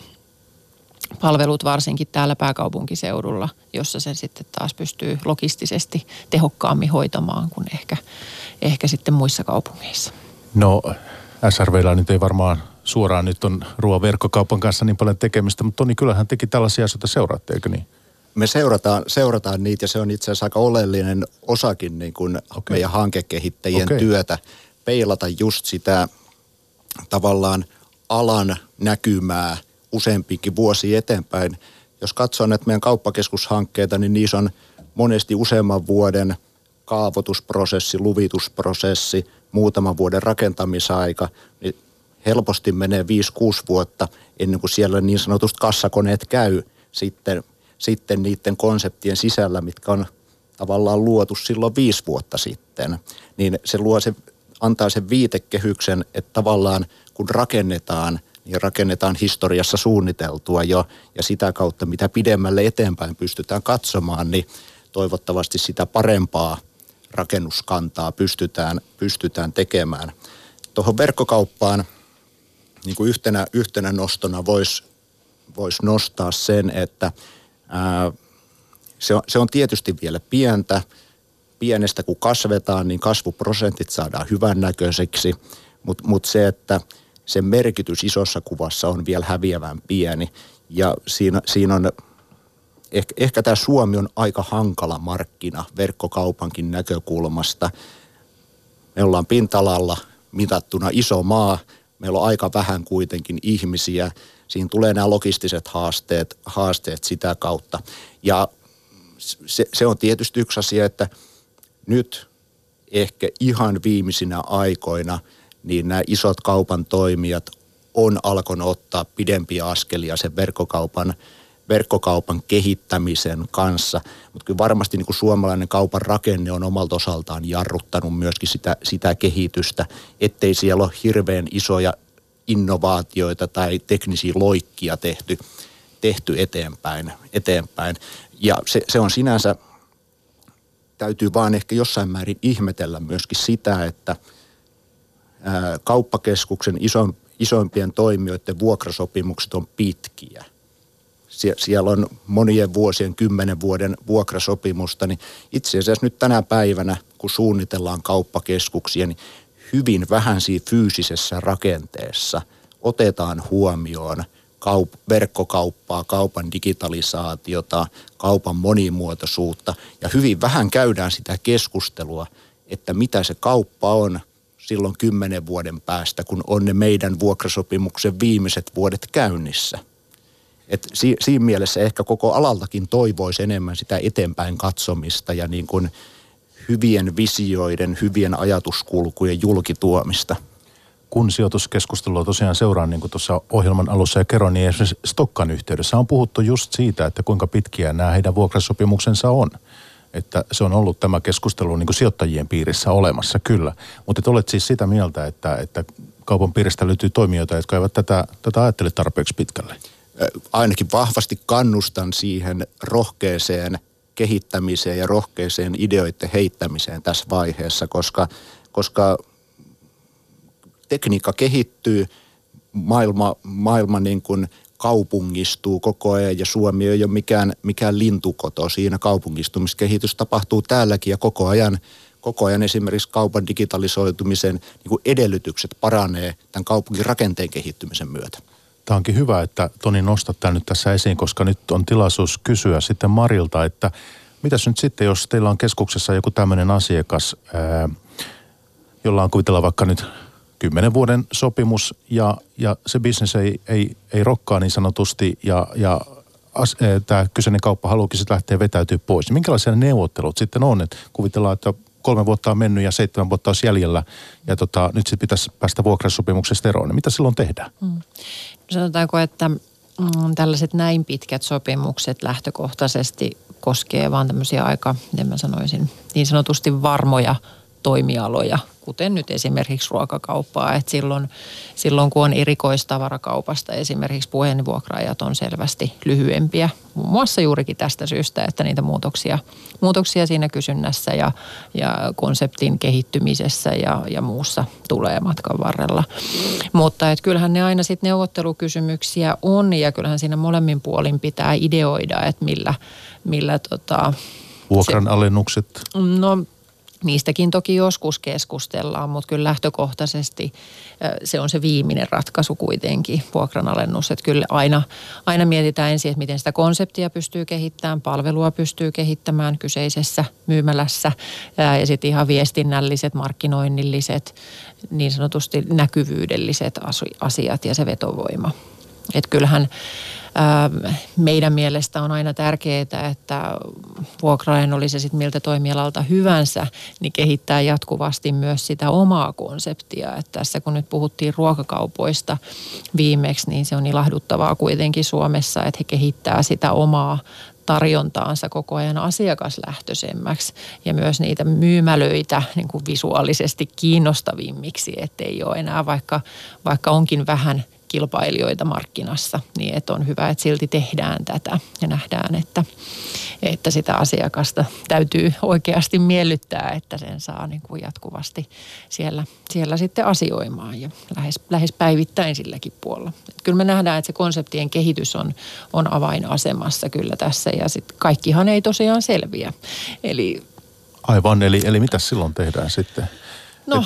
palvelut varsinkin täällä pääkaupunkiseudulla, jossa se sitten taas pystyy logistisesti tehokkaammin hoitamaan kuin ehkä, ehkä sitten muissa kaupungeissa. No SRVllä nyt ei varmaan suoraan nyt on ruoan verkkokaupan kanssa niin paljon tekemistä, mutta Toni, kyllähän teki tällaisia asioita seuraatte, eikö niin? Me seurataan, seurataan niitä ja se on itse asiassa aika oleellinen osakin niin kuin okay. meidän hankekehittäjien okay. työtä peilata just sitä tavallaan alan näkymää useampikin vuosi eteenpäin. Jos katsoo näitä meidän kauppakeskushankkeita, niin niissä on monesti useamman vuoden kaavoitusprosessi, luvitusprosessi, muutaman vuoden rakentamisaika, niin helposti menee 5-6 vuotta ennen kuin siellä niin sanotusti kassakoneet käy sitten, sitten niiden konseptien sisällä, mitkä on tavallaan luotu silloin viisi vuotta sitten. Niin se luo se antaa sen viitekehyksen, että tavallaan kun rakennetaan, niin rakennetaan historiassa suunniteltua jo ja sitä kautta mitä pidemmälle eteenpäin pystytään katsomaan, niin toivottavasti sitä parempaa rakennuskantaa pystytään, pystytään tekemään. Tuohon verkkokauppaan niin kuin yhtenä, yhtenä nostona voisi vois nostaa sen, että ää, se, on, se on tietysti vielä pientä, pienestä kun kasvetaan, niin kasvuprosentit saadaan hyvännäköiseksi, mutta mut se, että sen merkitys isossa kuvassa on vielä häviävän pieni. Ja siinä, siinä on, ehkä, ehkä tämä Suomi on aika hankala markkina verkkokaupankin näkökulmasta. Me ollaan pintalalla mitattuna iso maa, meillä on aika vähän kuitenkin ihmisiä. Siinä tulee nämä logistiset haasteet, haasteet sitä kautta. Ja se, se on tietysti yksi asia, että nyt ehkä ihan viimeisinä aikoina niin nämä isot kaupan toimijat on alkanut ottaa pidempiä askelia sen verkkokaupan, verkkokaupan kehittämisen kanssa. Mutta kyllä varmasti niin kuin suomalainen kaupan rakenne on omalta osaltaan jarruttanut myöskin sitä, sitä kehitystä, ettei siellä ole hirveän isoja innovaatioita tai teknisiä loikkia tehty, tehty eteenpäin. eteenpäin. Ja se, se on sinänsä, täytyy vaan ehkä jossain määrin ihmetellä myöskin sitä, että kauppakeskuksen iso, isoimpien toimijoiden vuokrasopimukset on pitkiä. Sie, siellä on monien vuosien, kymmenen vuoden vuokrasopimusta, niin itse asiassa nyt tänä päivänä, kun suunnitellaan kauppakeskuksia, niin hyvin vähän siinä fyysisessä rakenteessa otetaan huomioon – kaup- verkkokauppaa, kaupan digitalisaatiota, kaupan monimuotoisuutta ja hyvin vähän käydään sitä keskustelua, että mitä se kauppa on silloin kymmenen vuoden päästä, kun on ne meidän vuokrasopimuksen viimeiset vuodet käynnissä. Et si- siinä mielessä ehkä koko alaltakin toivoisi enemmän sitä eteenpäin katsomista ja niin kuin hyvien visioiden, hyvien ajatuskulkujen julkituomista – kun sijoituskeskustelua tosiaan seuraan, niin kuin tuossa ohjelman alussa ja kerron, niin esimerkiksi Stokkan yhteydessä on puhuttu just siitä, että kuinka pitkiä nämä heidän vuokrasopimuksensa on. Että se on ollut tämä keskustelu niin kuin sijoittajien piirissä olemassa, kyllä. Mutta olet siis sitä mieltä, että, että kaupan piiristä löytyy toimijoita, jotka eivät tätä, tätä ajattele tarpeeksi pitkälle? Ainakin vahvasti kannustan siihen rohkeeseen kehittämiseen ja rohkeeseen ideoiden heittämiseen tässä vaiheessa, koska, koska tekniikka kehittyy, maailma, maailma niin kuin kaupungistuu koko ajan ja Suomi ei ole mikään, mikään lintukoto siinä kaupungistumiskehitys tapahtuu täälläkin ja koko ajan, koko ajan esimerkiksi kaupan digitalisoitumisen niin kuin edellytykset paranee tämän kaupungin rakenteen kehittymisen myötä. Tämä onkin hyvä, että Toni nostat tämän nyt tässä esiin, koska nyt on tilaisuus kysyä sitten Marilta, että mitäs nyt sitten, jos teillä on keskuksessa joku tämmöinen asiakas, ää, jolla on kuvitella vaikka nyt kymmenen vuoden sopimus ja, ja se bisnes ei, ei, ei rokkaa niin sanotusti ja, ja e, tämä kyseinen kauppa haluukin sitten lähteä vetäytyä pois. Minkälaisia ne neuvottelut sitten on? että kuvitellaan, että kolme vuotta on mennyt ja seitsemän vuotta on jäljellä ja tota, nyt sitten pitäisi päästä vuokrasopimuksesta eroon. Niin mitä silloin tehdään? Hmm. Sanotaanko, että mm, tällaiset näin pitkät sopimukset lähtökohtaisesti koskee vaan tämmöisiä aika, miten mä sanoisin, niin sanotusti varmoja toimialoja, kuten nyt esimerkiksi ruokakauppaa. että silloin, silloin kun on erikoistavarakaupasta esimerkiksi puhelinvuokraajat on selvästi lyhyempiä. Muun muassa juurikin tästä syystä, että niitä muutoksia, muutoksia siinä kysynnässä ja, ja konseptin kehittymisessä ja, ja muussa tulee matkan varrella. Mutta et kyllähän ne aina sitten neuvottelukysymyksiä on ja kyllähän siinä molemmin puolin pitää ideoida, että millä, millä tota, Vuokran alennukset? No Niistäkin toki joskus keskustellaan, mutta kyllä lähtökohtaisesti se on se viimeinen ratkaisu kuitenkin, vuokranalennus. Että kyllä aina, aina mietitään ensin, että miten sitä konseptia pystyy kehittämään, palvelua pystyy kehittämään kyseisessä myymälässä ja sitten ihan viestinnälliset, markkinoinnilliset, niin sanotusti näkyvyydelliset asiat ja se vetovoima. Että kyllähän meidän mielestä on aina tärkeää, että vuokraajan oli se sitten miltä toimialalta hyvänsä, niin kehittää jatkuvasti myös sitä omaa konseptia. Että tässä kun nyt puhuttiin ruokakaupoista viimeksi, niin se on ilahduttavaa kuitenkin Suomessa, että he kehittää sitä omaa tarjontaansa koko ajan asiakaslähtöisemmäksi ja myös niitä myymälöitä niin kuin visuaalisesti kiinnostavimmiksi, ettei ole enää vaikka, vaikka onkin vähän kilpailijoita markkinassa, niin että on hyvä, että silti tehdään tätä ja nähdään, että, että sitä asiakasta täytyy oikeasti miellyttää, että sen saa niin kuin jatkuvasti siellä, siellä sitten asioimaan ja lähes, lähes päivittäin silläkin puolella. Et kyllä me nähdään, että se konseptien kehitys on, on avainasemassa kyllä tässä ja sitten kaikkihan ei tosiaan selviä. Eli Aivan, eli, eli mitä silloin tehdään sitten? No,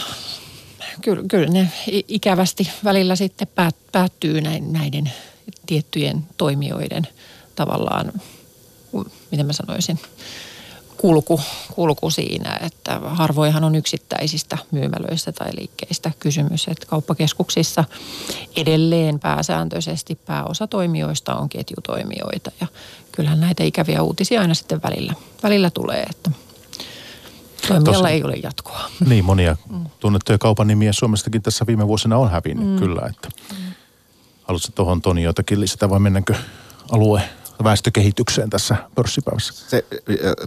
kyllä, kyllä ne ikävästi välillä sitten päät, päättyy näiden tiettyjen toimijoiden tavallaan, miten mä sanoisin, kulku, kulku siinä, että harvoinhan on yksittäisistä myymälöistä tai liikkeistä kysymys, että kauppakeskuksissa edelleen pääsääntöisesti pääosa toimijoista on ketjutoimijoita. Ja kyllähän näitä ikäviä uutisia aina sitten välillä, välillä tulee, että toimijalla ei ole jatkoa. Niin, monia tunnettuja kaupan nimiä Suomestakin tässä viime vuosina on hävinnyt mm. kyllä, että haluatko tuohon Toni jotakin lisätä vai mennäänkö alue väestökehitykseen tässä pörssipäivässä?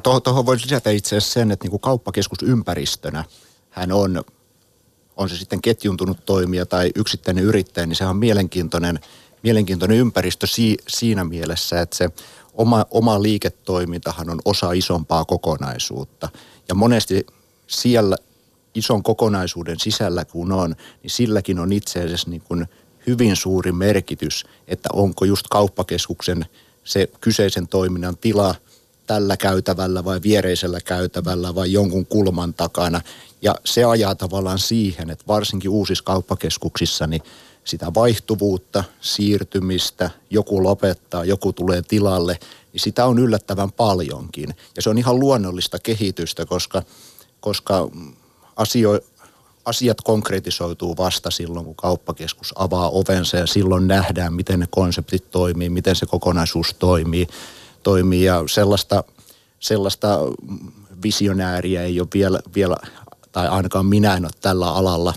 Tuohon toho voisi lisätä itse asiassa sen, että niin kuin kauppakeskus ympäristönä hän on, on se sitten ketjuntunut toimija tai yksittäinen yrittäjä, niin se on mielenkiintoinen, mielenkiintoinen ympäristö si, siinä mielessä, että se oma, oma liiketoimintahan on osa isompaa kokonaisuutta. Ja monesti siellä ison kokonaisuuden sisällä kun on, niin silläkin on itse asiassa niin kuin hyvin suuri merkitys, että onko just kauppakeskuksen se kyseisen toiminnan tila tällä käytävällä vai viereisellä käytävällä vai jonkun kulman takana. Ja se ajaa tavallaan siihen, että varsinkin uusissa kauppakeskuksissa niin sitä vaihtuvuutta, siirtymistä, joku lopettaa, joku tulee tilalle, niin sitä on yllättävän paljonkin. Ja se on ihan luonnollista kehitystä, koska, koska asio, asiat konkretisoituu vasta silloin, kun kauppakeskus avaa ovensa ja silloin nähdään, miten ne konseptit toimii, miten se kokonaisuus toimii. toimii ja sellaista, sellaista visionääriä ei ole vielä, vielä, tai ainakaan minä en ole tällä alalla,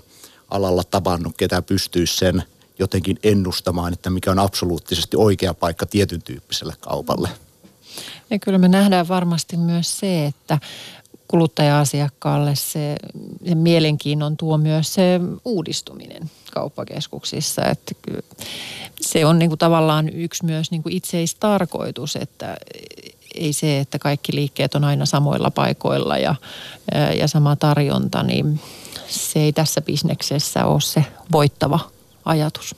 alalla tavannut, ketä pystyisi sen jotenkin ennustamaan, että mikä on absoluuttisesti oikea paikka tietyn tyyppiselle kaupalle. Ja kyllä me nähdään varmasti myös se, että kuluttaja-asiakkaalle se, se mielenkiinnon tuo myös se uudistuminen kauppakeskuksissa. Että se on niin kuin tavallaan yksi myös niin kuin itseistarkoitus, että ei se, että kaikki liikkeet on aina samoilla paikoilla ja, ja sama tarjonta, niin se ei tässä bisneksessä ole se voittava ajatus.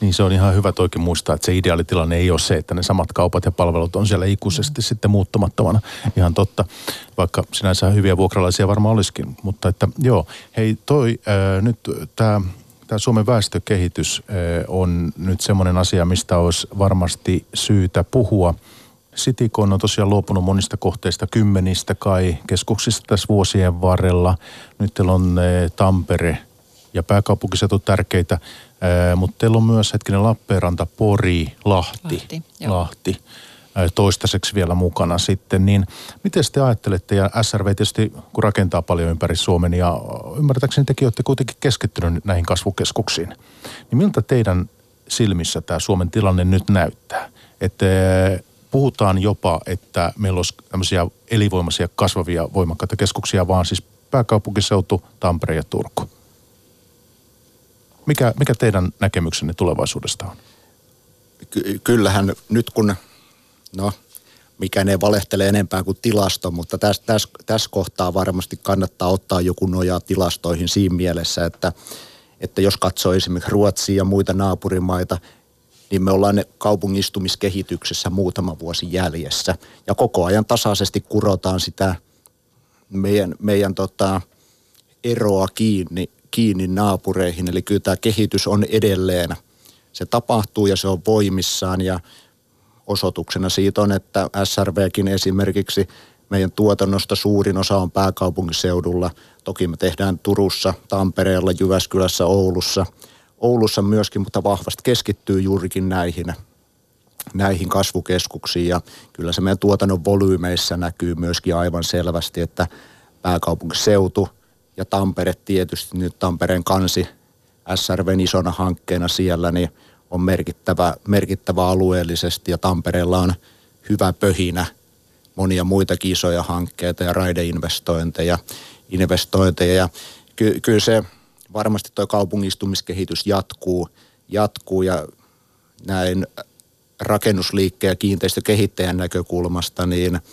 Niin se on ihan hyvä toikin muistaa, että se ideaalitilanne ei ole se, että ne samat kaupat ja palvelut on siellä ikuisesti mm. sitten muuttumattomana. Ihan totta, vaikka sinänsä hyviä vuokralaisia varmaan olisikin. Mutta että joo, hei toi ää, nyt tämä tämä Suomen väestökehitys on nyt semmoinen asia, mistä olisi varmasti syytä puhua. Citycon on tosiaan luopunut monista kohteista, kymmenistä kai keskuksista tässä vuosien varrella. Nyt teillä on Tampere ja pääkaupunkiseutu tärkeitä mutta teillä on myös hetkinen Lappeenranta, Pori, Lahti, Lahti, Lahti toistaiseksi vielä mukana sitten. Niin miten te ajattelette, ja SRV tietysti kun rakentaa paljon ympäri Suomen ja ymmärtääkseni tekin olette kuitenkin keskittynyt näihin kasvukeskuksiin, niin miltä teidän silmissä tämä Suomen tilanne nyt näyttää? Että puhutaan jopa, että meillä olisi tämmöisiä elinvoimaisia kasvavia voimakkaita keskuksia, vaan siis pääkaupunkiseutu, Tampere ja Turku. Mikä, mikä teidän näkemyksenne tulevaisuudesta on? Ky- kyllähän nyt kun, no mikä ne valehtelee enempää kuin tilasto, mutta tässä täs, täs kohtaa varmasti kannattaa ottaa joku nojaa tilastoihin siinä mielessä, että, että jos katsoo esimerkiksi Ruotsia ja muita naapurimaita, niin me ollaan kaupungistumiskehityksessä muutama vuosi jäljessä. Ja koko ajan tasaisesti kurotaan sitä meidän, meidän tota, eroa kiinni kiinni naapureihin. Eli kyllä tämä kehitys on edelleen. Se tapahtuu ja se on voimissaan ja osoituksena siitä on, että SRVkin esimerkiksi meidän tuotannosta suurin osa on pääkaupunkiseudulla. Toki me tehdään Turussa, Tampereella, Jyväskylässä, Oulussa. Oulussa myöskin, mutta vahvasti keskittyy juurikin näihin, näihin kasvukeskuksiin. Ja kyllä se meidän tuotannon volyymeissa näkyy myöskin aivan selvästi, että pääkaupunkiseutu – ja Tampere tietysti nyt Tampereen kansi SRVn isona hankkeena siellä, niin on merkittävä, merkittävä alueellisesti ja Tampereella on hyvä pöhinä monia muitakin isoja hankkeita ja raideinvestointeja. Investointeja. Ja ky, kyllä se varmasti tuo kaupungistumiskehitys jatkuu, jatkuu ja näin rakennusliikkeen ja kiinteistökehittäjän näkökulmasta, niin –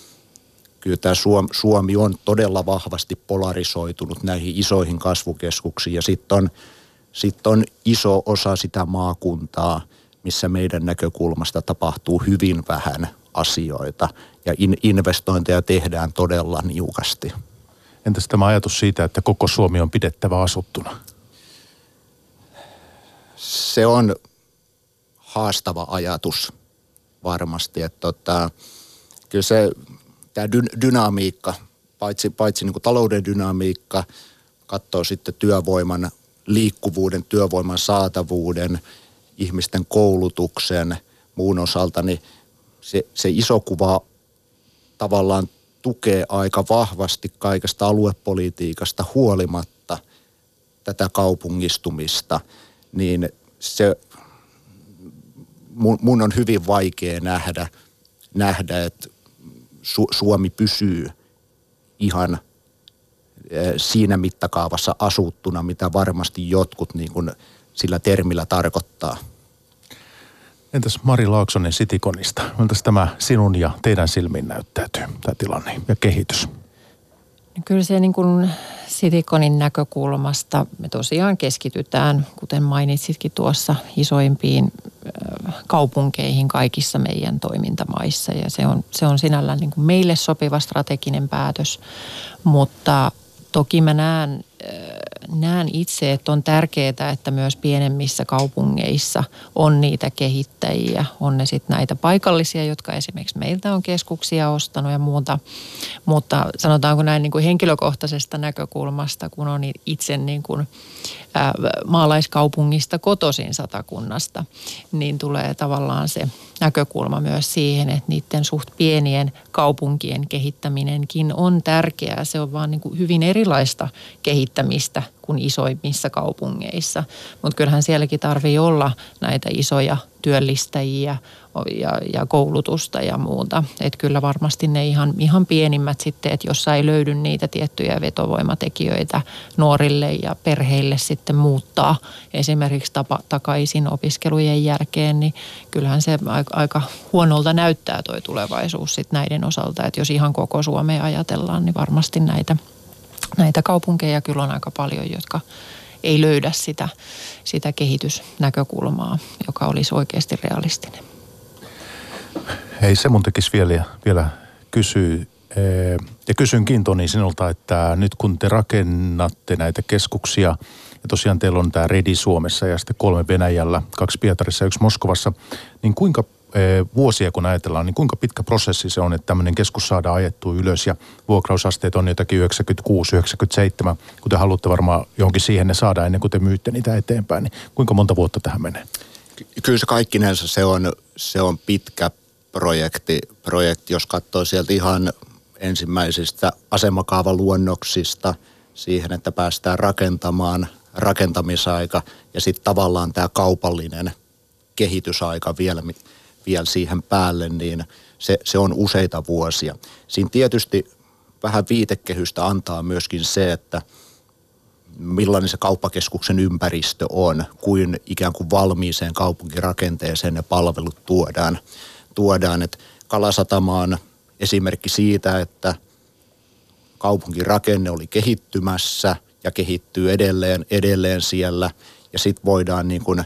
kyllä tämä Suomi on todella vahvasti polarisoitunut näihin isoihin kasvukeskuksiin ja sitten on, sit on iso osa sitä maakuntaa, missä meidän näkökulmasta tapahtuu hyvin vähän asioita ja in, investointeja tehdään todella niukasti. Entäs tämä ajatus siitä, että koko Suomi on pidettävä asuttuna? Se on haastava ajatus varmasti. Että tota, kyllä se, tämä dy- dynamiikka, paitsi, paitsi niin kuin talouden dynamiikka, katsoo sitten työvoiman liikkuvuuden, työvoiman saatavuuden, ihmisten koulutuksen, muun osalta, niin se, se iso kuva tavallaan tukee aika vahvasti kaikesta aluepolitiikasta huolimatta tätä kaupungistumista, niin se mun, mun on hyvin vaikea nähdä, nähdä että Su, Suomi pysyy ihan eh, siinä mittakaavassa asuttuna, mitä varmasti jotkut niin kuin sillä termillä tarkoittaa. Entäs Mari Laaksonen Sitikonista? Miltä tämä sinun ja teidän silmin näyttäytyy, tämä tilanne ja kehitys? Kyllä se niin kuin Sitikonin näkökulmasta me tosiaan keskitytään, kuten mainitsitkin tuossa, isoimpiin kaupunkeihin kaikissa meidän toimintamaissa. Ja se on, se on sinällään niin kuin meille sopiva strateginen päätös, mutta toki mä näen näen itse, että on tärkeää, että myös pienemmissä kaupungeissa on niitä kehittäjiä. On ne sitten näitä paikallisia, jotka esimerkiksi meiltä on keskuksia ostanut ja muuta. Mutta sanotaanko näin niin kuin henkilökohtaisesta näkökulmasta, kun on itse niin kuin maalaiskaupungista kotoisin satakunnasta, niin tulee tavallaan se näkökulma myös siihen, että niiden suht pienien kaupunkien kehittäminenkin on tärkeää. Se on vaan niin kuin hyvin erilaista kehittämistä kuin isoimmissa kaupungeissa. Mutta kyllähän sielläkin tarvii olla näitä isoja työllistäjiä ja, ja koulutusta ja muuta. Että kyllä varmasti ne ihan, ihan pienimmät sitten, että jos ei löydy niitä tiettyjä vetovoimatekijöitä nuorille ja perheille sitten muuttaa esimerkiksi tapa, takaisin opiskelujen jälkeen, niin kyllähän se aika, aika huonolta näyttää tuo tulevaisuus sitten näiden osalta. Että jos ihan koko Suomea ajatellaan, niin varmasti näitä, näitä kaupunkeja kyllä on aika paljon, jotka ei löydä sitä, sitä kehitysnäkökulmaa, joka olisi oikeasti realistinen. Hei, se mun tekisi vielä, vielä kysyä. Ja kysynkin Toni sinulta, että nyt kun te rakennatte näitä keskuksia, ja tosiaan teillä on tämä Redi Suomessa ja sitten kolme Venäjällä, kaksi Pietarissa ja yksi Moskovassa, niin kuinka vuosia kun ajatellaan, niin kuinka pitkä prosessi se on, että tämmöinen keskus saadaan ajettua ylös ja vuokrausasteet on jotakin 96, 97, kun te haluatte varmaan johonkin siihen ne saada ennen kuin te myytte niitä eteenpäin, niin kuinka monta vuotta tähän menee? Kyllä se kaikkinensa se on, se on pitkä projekti, projekti, jos katsoo sieltä ihan ensimmäisistä asemakaavaluonnoksista siihen, että päästään rakentamaan rakentamisaika ja sitten tavallaan tämä kaupallinen kehitysaika vielä, vielä siihen päälle, niin se, se on useita vuosia. Siinä tietysti vähän viitekehystä antaa myöskin se, että millainen se kauppakeskuksen ympäristö on, kuin ikään kuin valmiiseen kaupunkirakenteeseen ne palvelut tuodaan tuodaan. Että Kalasatama on esimerkki siitä, että kaupunkirakenne oli kehittymässä ja kehittyy edelleen, edelleen siellä. Ja sitten voidaan niin kuin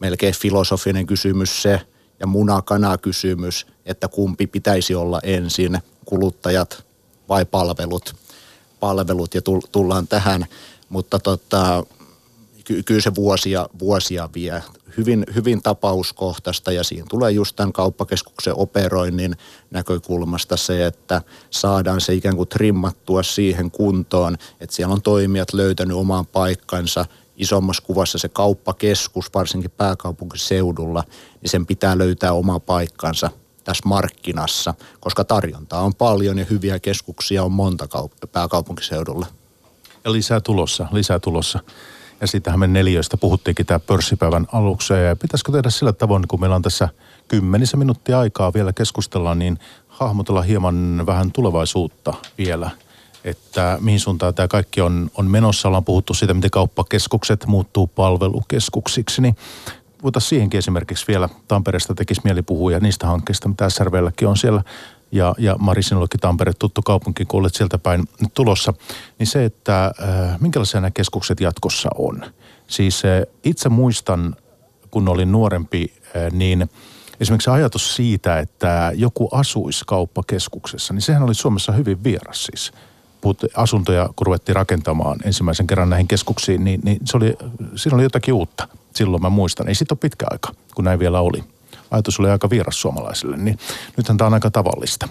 melkein filosofinen kysymys se ja munakana kysymys, että kumpi pitäisi olla ensin, kuluttajat vai palvelut. Palvelut ja tullaan tähän, mutta tota, ky- kyllä se vuosia, vuosia vie. Hyvin, hyvin tapauskohtaista ja siinä tulee just tämän kauppakeskuksen operoinnin näkökulmasta se, että saadaan se ikään kuin trimmattua siihen kuntoon, että siellä on toimijat löytänyt oman paikkansa, isommassa kuvassa se kauppakeskus, varsinkin pääkaupunkiseudulla, niin sen pitää löytää oma paikkansa tässä markkinassa, koska tarjontaa on paljon ja hyviä keskuksia on monta kaup- pääkaupunkiseudulla. Ja lisää tulossa, lisää tulossa. Ja siitähän me neljöistä puhuttiinkin tämä pörssipäivän aluksi. Ja pitäisikö tehdä sillä tavoin, kun meillä on tässä kymmenisen minuuttia aikaa vielä keskustella, niin hahmotella hieman vähän tulevaisuutta vielä. Että mihin suuntaan tämä kaikki on, on menossa. Ollaan puhuttu siitä, miten kauppakeskukset muuttuu palvelukeskuksiksi. Niin voitaisiin siihenkin esimerkiksi vielä Tampereesta tekisi mieli puhua ja niistä hankkeista, mitä SRVlläkin on siellä ja, ja Mari, sinullekin Tampere tuttu kaupunki, kun olet sieltä päin tulossa, niin se, että äh, minkälaisia nämä keskukset jatkossa on. Siis äh, itse muistan, kun olin nuorempi, äh, niin esimerkiksi ajatus siitä, että joku asuisi kauppakeskuksessa, niin sehän oli Suomessa hyvin vieras siis asuntoja, kun ruvettiin rakentamaan ensimmäisen kerran näihin keskuksiin, niin, niin se oli, siinä oli jotakin uutta. Silloin mä muistan. Ei siitä ole pitkä aika, kun näin vielä oli. Ajatus oli aika vieras suomalaisille, niin nythän tämä on aika tavallista.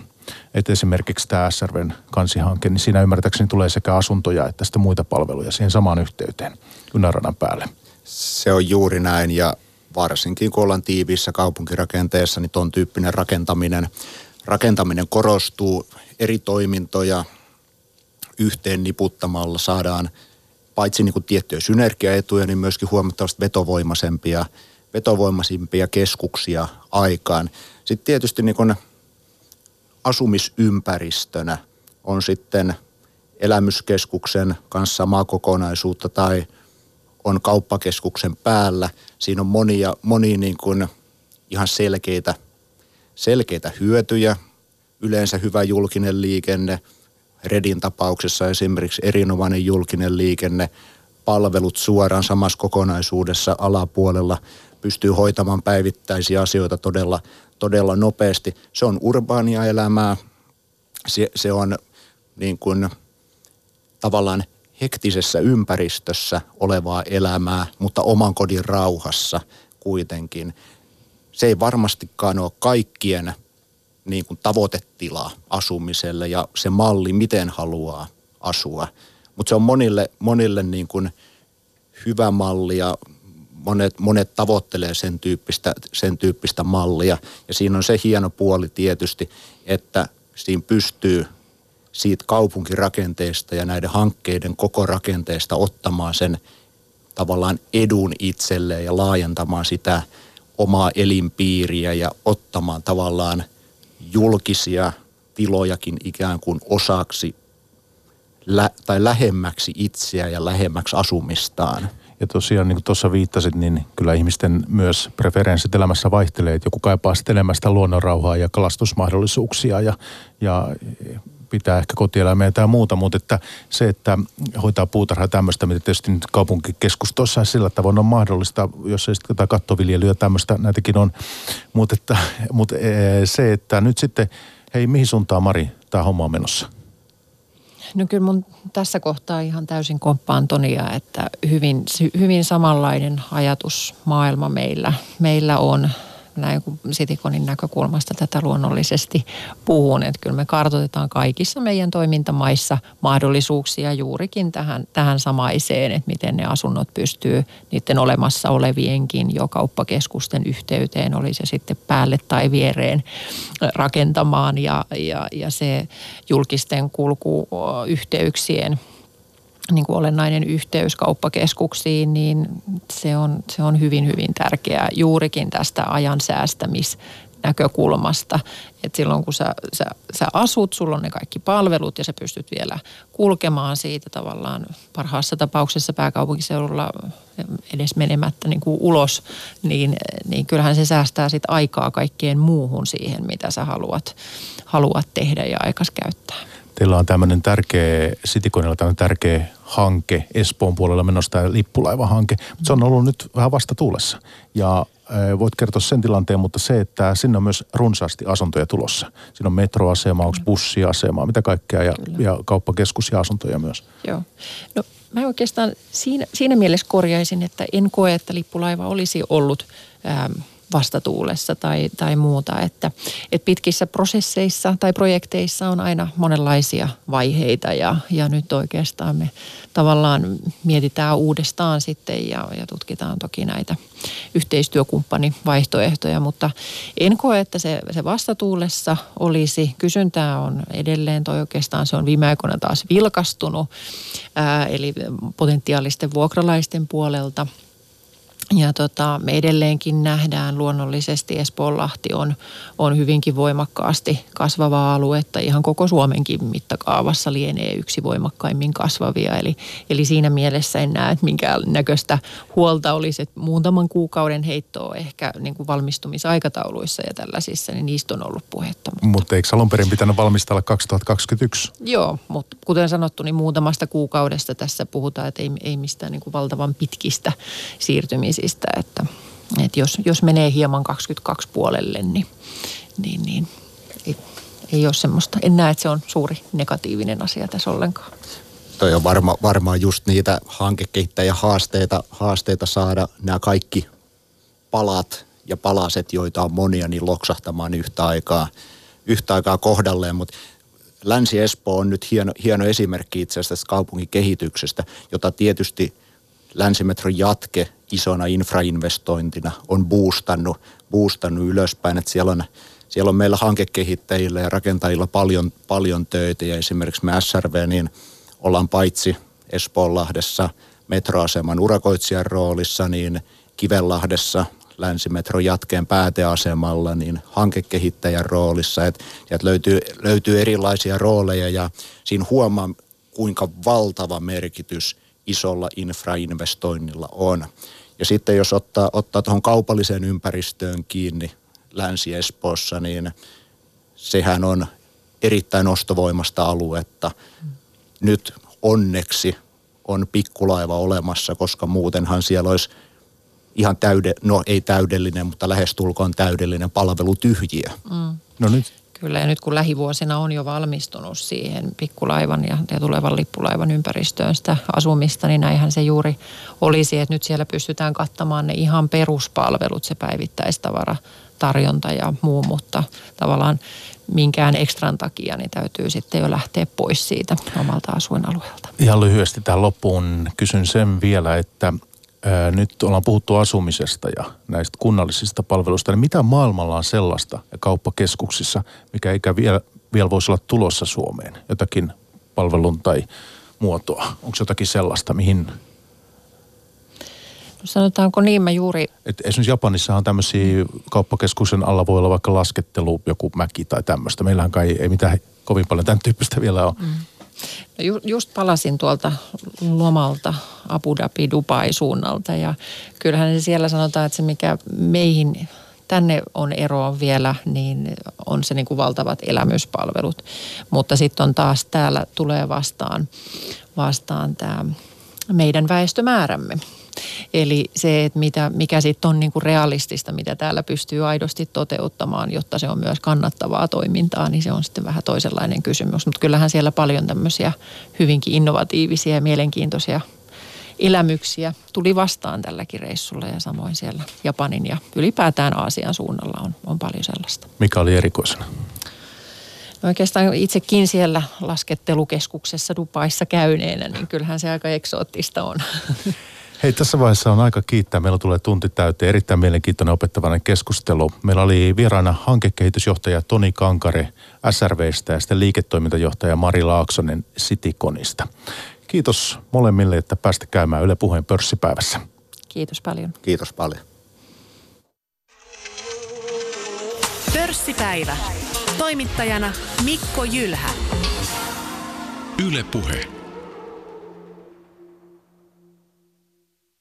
Että esimerkiksi tämä SRVn kansihanke, niin siinä ymmärtääkseni tulee sekä asuntoja että sitten muita palveluja siihen samaan yhteyteen Yläradan päälle. Se on juuri näin ja varsinkin kun ollaan tiiviissä kaupunkirakenteessa, niin ton tyyppinen rakentaminen, rakentaminen korostuu eri toimintoja yhteen niputtamalla saadaan paitsi niin kuin tiettyjä synergiaetuja, niin myöskin huomattavasti vetovoimaisempia, vetovoimaisimpia keskuksia aikaan. Sitten tietysti niin kuin asumisympäristönä on sitten elämyskeskuksen kanssa samaa kokonaisuutta tai on kauppakeskuksen päällä. Siinä on monia, monia niin kuin ihan selkeitä, selkeitä hyötyjä. Yleensä hyvä julkinen liikenne, Redin tapauksessa esimerkiksi erinomainen julkinen liikenne, palvelut suoraan samassa kokonaisuudessa alapuolella, pystyy hoitamaan päivittäisiä asioita todella, todella nopeasti. Se on urbaania elämää, se, se on niin kuin tavallaan hektisessä ympäristössä olevaa elämää, mutta oman kodin rauhassa kuitenkin. Se ei varmastikaan ole kaikkien niin kuin tavoitetila asumiselle ja se malli, miten haluaa asua. Mutta se on monille, monille niin kuin hyvä malli ja monet, monet tavoittelee sen tyyppistä, sen tyyppistä mallia. Ja siinä on se hieno puoli tietysti, että siinä pystyy siitä kaupunkirakenteesta ja näiden hankkeiden koko rakenteesta ottamaan sen tavallaan edun itselleen ja laajentamaan sitä omaa elinpiiriä ja ottamaan tavallaan julkisia tilojakin ikään kuin osaksi lä- tai lähemmäksi itseä ja lähemmäksi asumistaan. Ja tosiaan niin kuin tuossa viittasit, niin kyllä ihmisten myös preferenssit elämässä vaihtelee. Että joku kaipaa sitten elämästä luonnonrauhaa ja kalastusmahdollisuuksia ja, ja pitää ehkä kotieläimiä tai muuta, mutta että se, että hoitaa puutarhaa tämmöistä, mitä tietysti nyt kaupunkikeskustossa sillä tavoin on mahdollista, jos ei sitten kattoviljelyä tämmöistä, näitäkin on, mutta, että, mutta se, että nyt sitten, hei mihin suuntaan Mari tämä homma on menossa? No kyllä mun tässä kohtaa ihan täysin komppaan Tonia, että hyvin, hyvin samanlainen ajatusmaailma meillä, meillä on näin kuin Sitikonin näkökulmasta tätä luonnollisesti puhun, että kyllä me kartoitetaan kaikissa meidän toimintamaissa mahdollisuuksia juurikin tähän, tähän samaiseen, että miten ne asunnot pystyy niiden olemassa olevienkin jo kauppakeskusten yhteyteen, oli se sitten päälle tai viereen rakentamaan ja, ja, ja se julkisten kulkuyhteyksien niin kuin olennainen yhteys kauppakeskuksiin, niin se on, se on hyvin, hyvin tärkeää juurikin tästä ajan säästämis näkökulmasta. Että silloin kun sä, sä, sä asut, sulla on ne kaikki palvelut ja sä pystyt vielä kulkemaan siitä tavallaan parhaassa tapauksessa pääkaupunkiseudulla edes menemättä niin kuin ulos, niin, niin kyllähän se säästää sit aikaa kaikkeen muuhun siihen, mitä sä haluat, haluat tehdä ja aikas käyttää. Teillä on tämmöinen tärkeä, Citiconilla tämmöinen tärkeä hanke Espoon puolella menossa tämä lippulaivahanke. Mutta se on ollut nyt vähän vasta tuulessa. Ja voit kertoa sen tilanteen, mutta se, että sinne on myös runsaasti asuntoja tulossa. Siinä on metroasema, onko bussiasema, mitä kaikkea ja, ja kauppakeskus ja asuntoja myös. Joo. No mä oikeastaan siinä, siinä mielessä korjaisin, että en koe, että lippulaiva olisi ollut ähm, vastatuulessa tai, tai muuta. Että, että pitkissä prosesseissa tai projekteissa on aina monenlaisia vaiheita ja, ja nyt oikeastaan me tavallaan mietitään uudestaan sitten ja, ja tutkitaan toki näitä yhteistyökumppanivaihtoehtoja, mutta en koe, että se, se vastatuulessa olisi. Kysyntää on edelleen, toi oikeastaan se on viime aikoina taas vilkastunut, ää, eli potentiaalisten vuokralaisten puolelta – ja tota, me edelleenkin nähdään luonnollisesti Espoonlahti on, on hyvinkin voimakkaasti kasvavaa aluetta. Ihan koko Suomenkin mittakaavassa lienee yksi voimakkaimmin kasvavia. Eli, eli siinä mielessä en näe, että minkään näköistä huolta olisi, että muutaman kuukauden heittoa ehkä niin kuin valmistumisaikatauluissa ja tällaisissa, niin niistä on ollut puhetta. Mutta, mutta eikö alun perin pitänyt valmistella 2021? Joo, mutta kuten sanottu, niin muutamasta kuukaudesta tässä puhutaan, että ei, ei mistään niin kuin valtavan pitkistä siirtymisistä ihmisistä, että, että jos, jos menee hieman 22 puolelle, niin, niin, niin ei, ei ole semmoista, en näe, että se on suuri negatiivinen asia tässä ollenkaan. Toi on varma, varmaan just niitä hankekehittäjä haasteita, haasteita saada nämä kaikki palat ja palaset, joita on monia, niin loksahtamaan yhtä aikaa, yhtä aikaa kohdalleen, mutta Länsi-Espoo on nyt hieno, hieno esimerkki itse asiassa tästä kaupunkikehityksestä, jota tietysti Länsimetron jatke isona infrainvestointina on boostannut, boostannut ylöspäin, että siellä on, siellä on meillä hankekehittäjillä ja rakentajilla paljon, paljon töitä ja esimerkiksi me SRV niin ollaan paitsi Espoonlahdessa metroaseman urakoitsijan roolissa, niin Kivenlahdessa länsimetron jatkeen pääteasemalla niin hankekehittäjän roolissa. Että sieltä löytyy, löytyy erilaisia rooleja ja siinä huomaa, kuinka valtava merkitys isolla infrainvestoinnilla on. Ja sitten jos ottaa, ottaa tuohon kaupalliseen ympäristöön kiinni Länsi-Espoossa, niin sehän on erittäin ostovoimasta aluetta. Nyt onneksi on pikkulaiva olemassa, koska muutenhan siellä olisi ihan täyde, no ei täydellinen, mutta lähestulkoon täydellinen palvelu tyhjiä. Mm. No nyt. Kyllä ja nyt kun lähivuosina on jo valmistunut siihen pikkulaivan ja, ja tulevan lippulaivan ympäristöön sitä asumista, niin näinhän se juuri olisi, että nyt siellä pystytään kattamaan ne ihan peruspalvelut, se päivittäistavara, tarjonta ja muu, mutta tavallaan minkään ekstran takia, niin täytyy sitten jo lähteä pois siitä omalta asuinalueelta. Ihan lyhyesti tähän loppuun kysyn sen vielä, että nyt ollaan puhuttu asumisesta ja näistä kunnallisista palveluista, niin mitä maailmalla on sellaista ja kauppakeskuksissa, mikä eikä vielä, vielä voisi olla tulossa Suomeen, jotakin palvelun tai muotoa? Onko jotakin sellaista, mihin... No sanotaanko niin, mä juuri... Et esimerkiksi Japanissa on tämmöisiä kauppakeskuksen alla voi olla vaikka laskettelu, joku mäki tai tämmöistä. Meillähän kai ei mitään kovin paljon tämän tyyppistä vielä ole. Mm. Ju, just palasin tuolta lomalta Abu Dhabi Dubai suunnalta ja kyllähän siellä sanotaan, että se mikä meihin tänne on eroa vielä, niin on se niin kuin valtavat elämyspalvelut. Mutta sitten on taas täällä tulee vastaan, vastaan tämä meidän väestömäärämme. Eli se, että mitä, mikä sitten on niinku realistista, mitä täällä pystyy aidosti toteuttamaan, jotta se on myös kannattavaa toimintaa, niin se on sitten vähän toisenlainen kysymys. Mutta kyllähän siellä paljon tämmöisiä hyvinkin innovatiivisia ja mielenkiintoisia elämyksiä tuli vastaan tälläkin reissulla ja samoin siellä Japanin ja ylipäätään Aasian suunnalla on, on paljon sellaista. Mikä oli erikoisena? No oikeastaan itsekin siellä laskettelukeskuksessa Dubaissa käyneenä, niin kyllähän se aika eksoottista on. Hei, tässä vaiheessa on aika kiittää. Meillä tulee tunti täyteen. Erittäin mielenkiintoinen opettavainen keskustelu. Meillä oli vieraana hankekehitysjohtaja Toni Kankare SRVstä ja sitten liiketoimintajohtaja Mari Laaksonen Citiconista. Kiitos molemmille, että päästä käymään Yle Puheen pörssipäivässä. Kiitos paljon. Kiitos paljon. Pörssipäivä. Toimittajana Mikko Jylhä. Yle Puhe.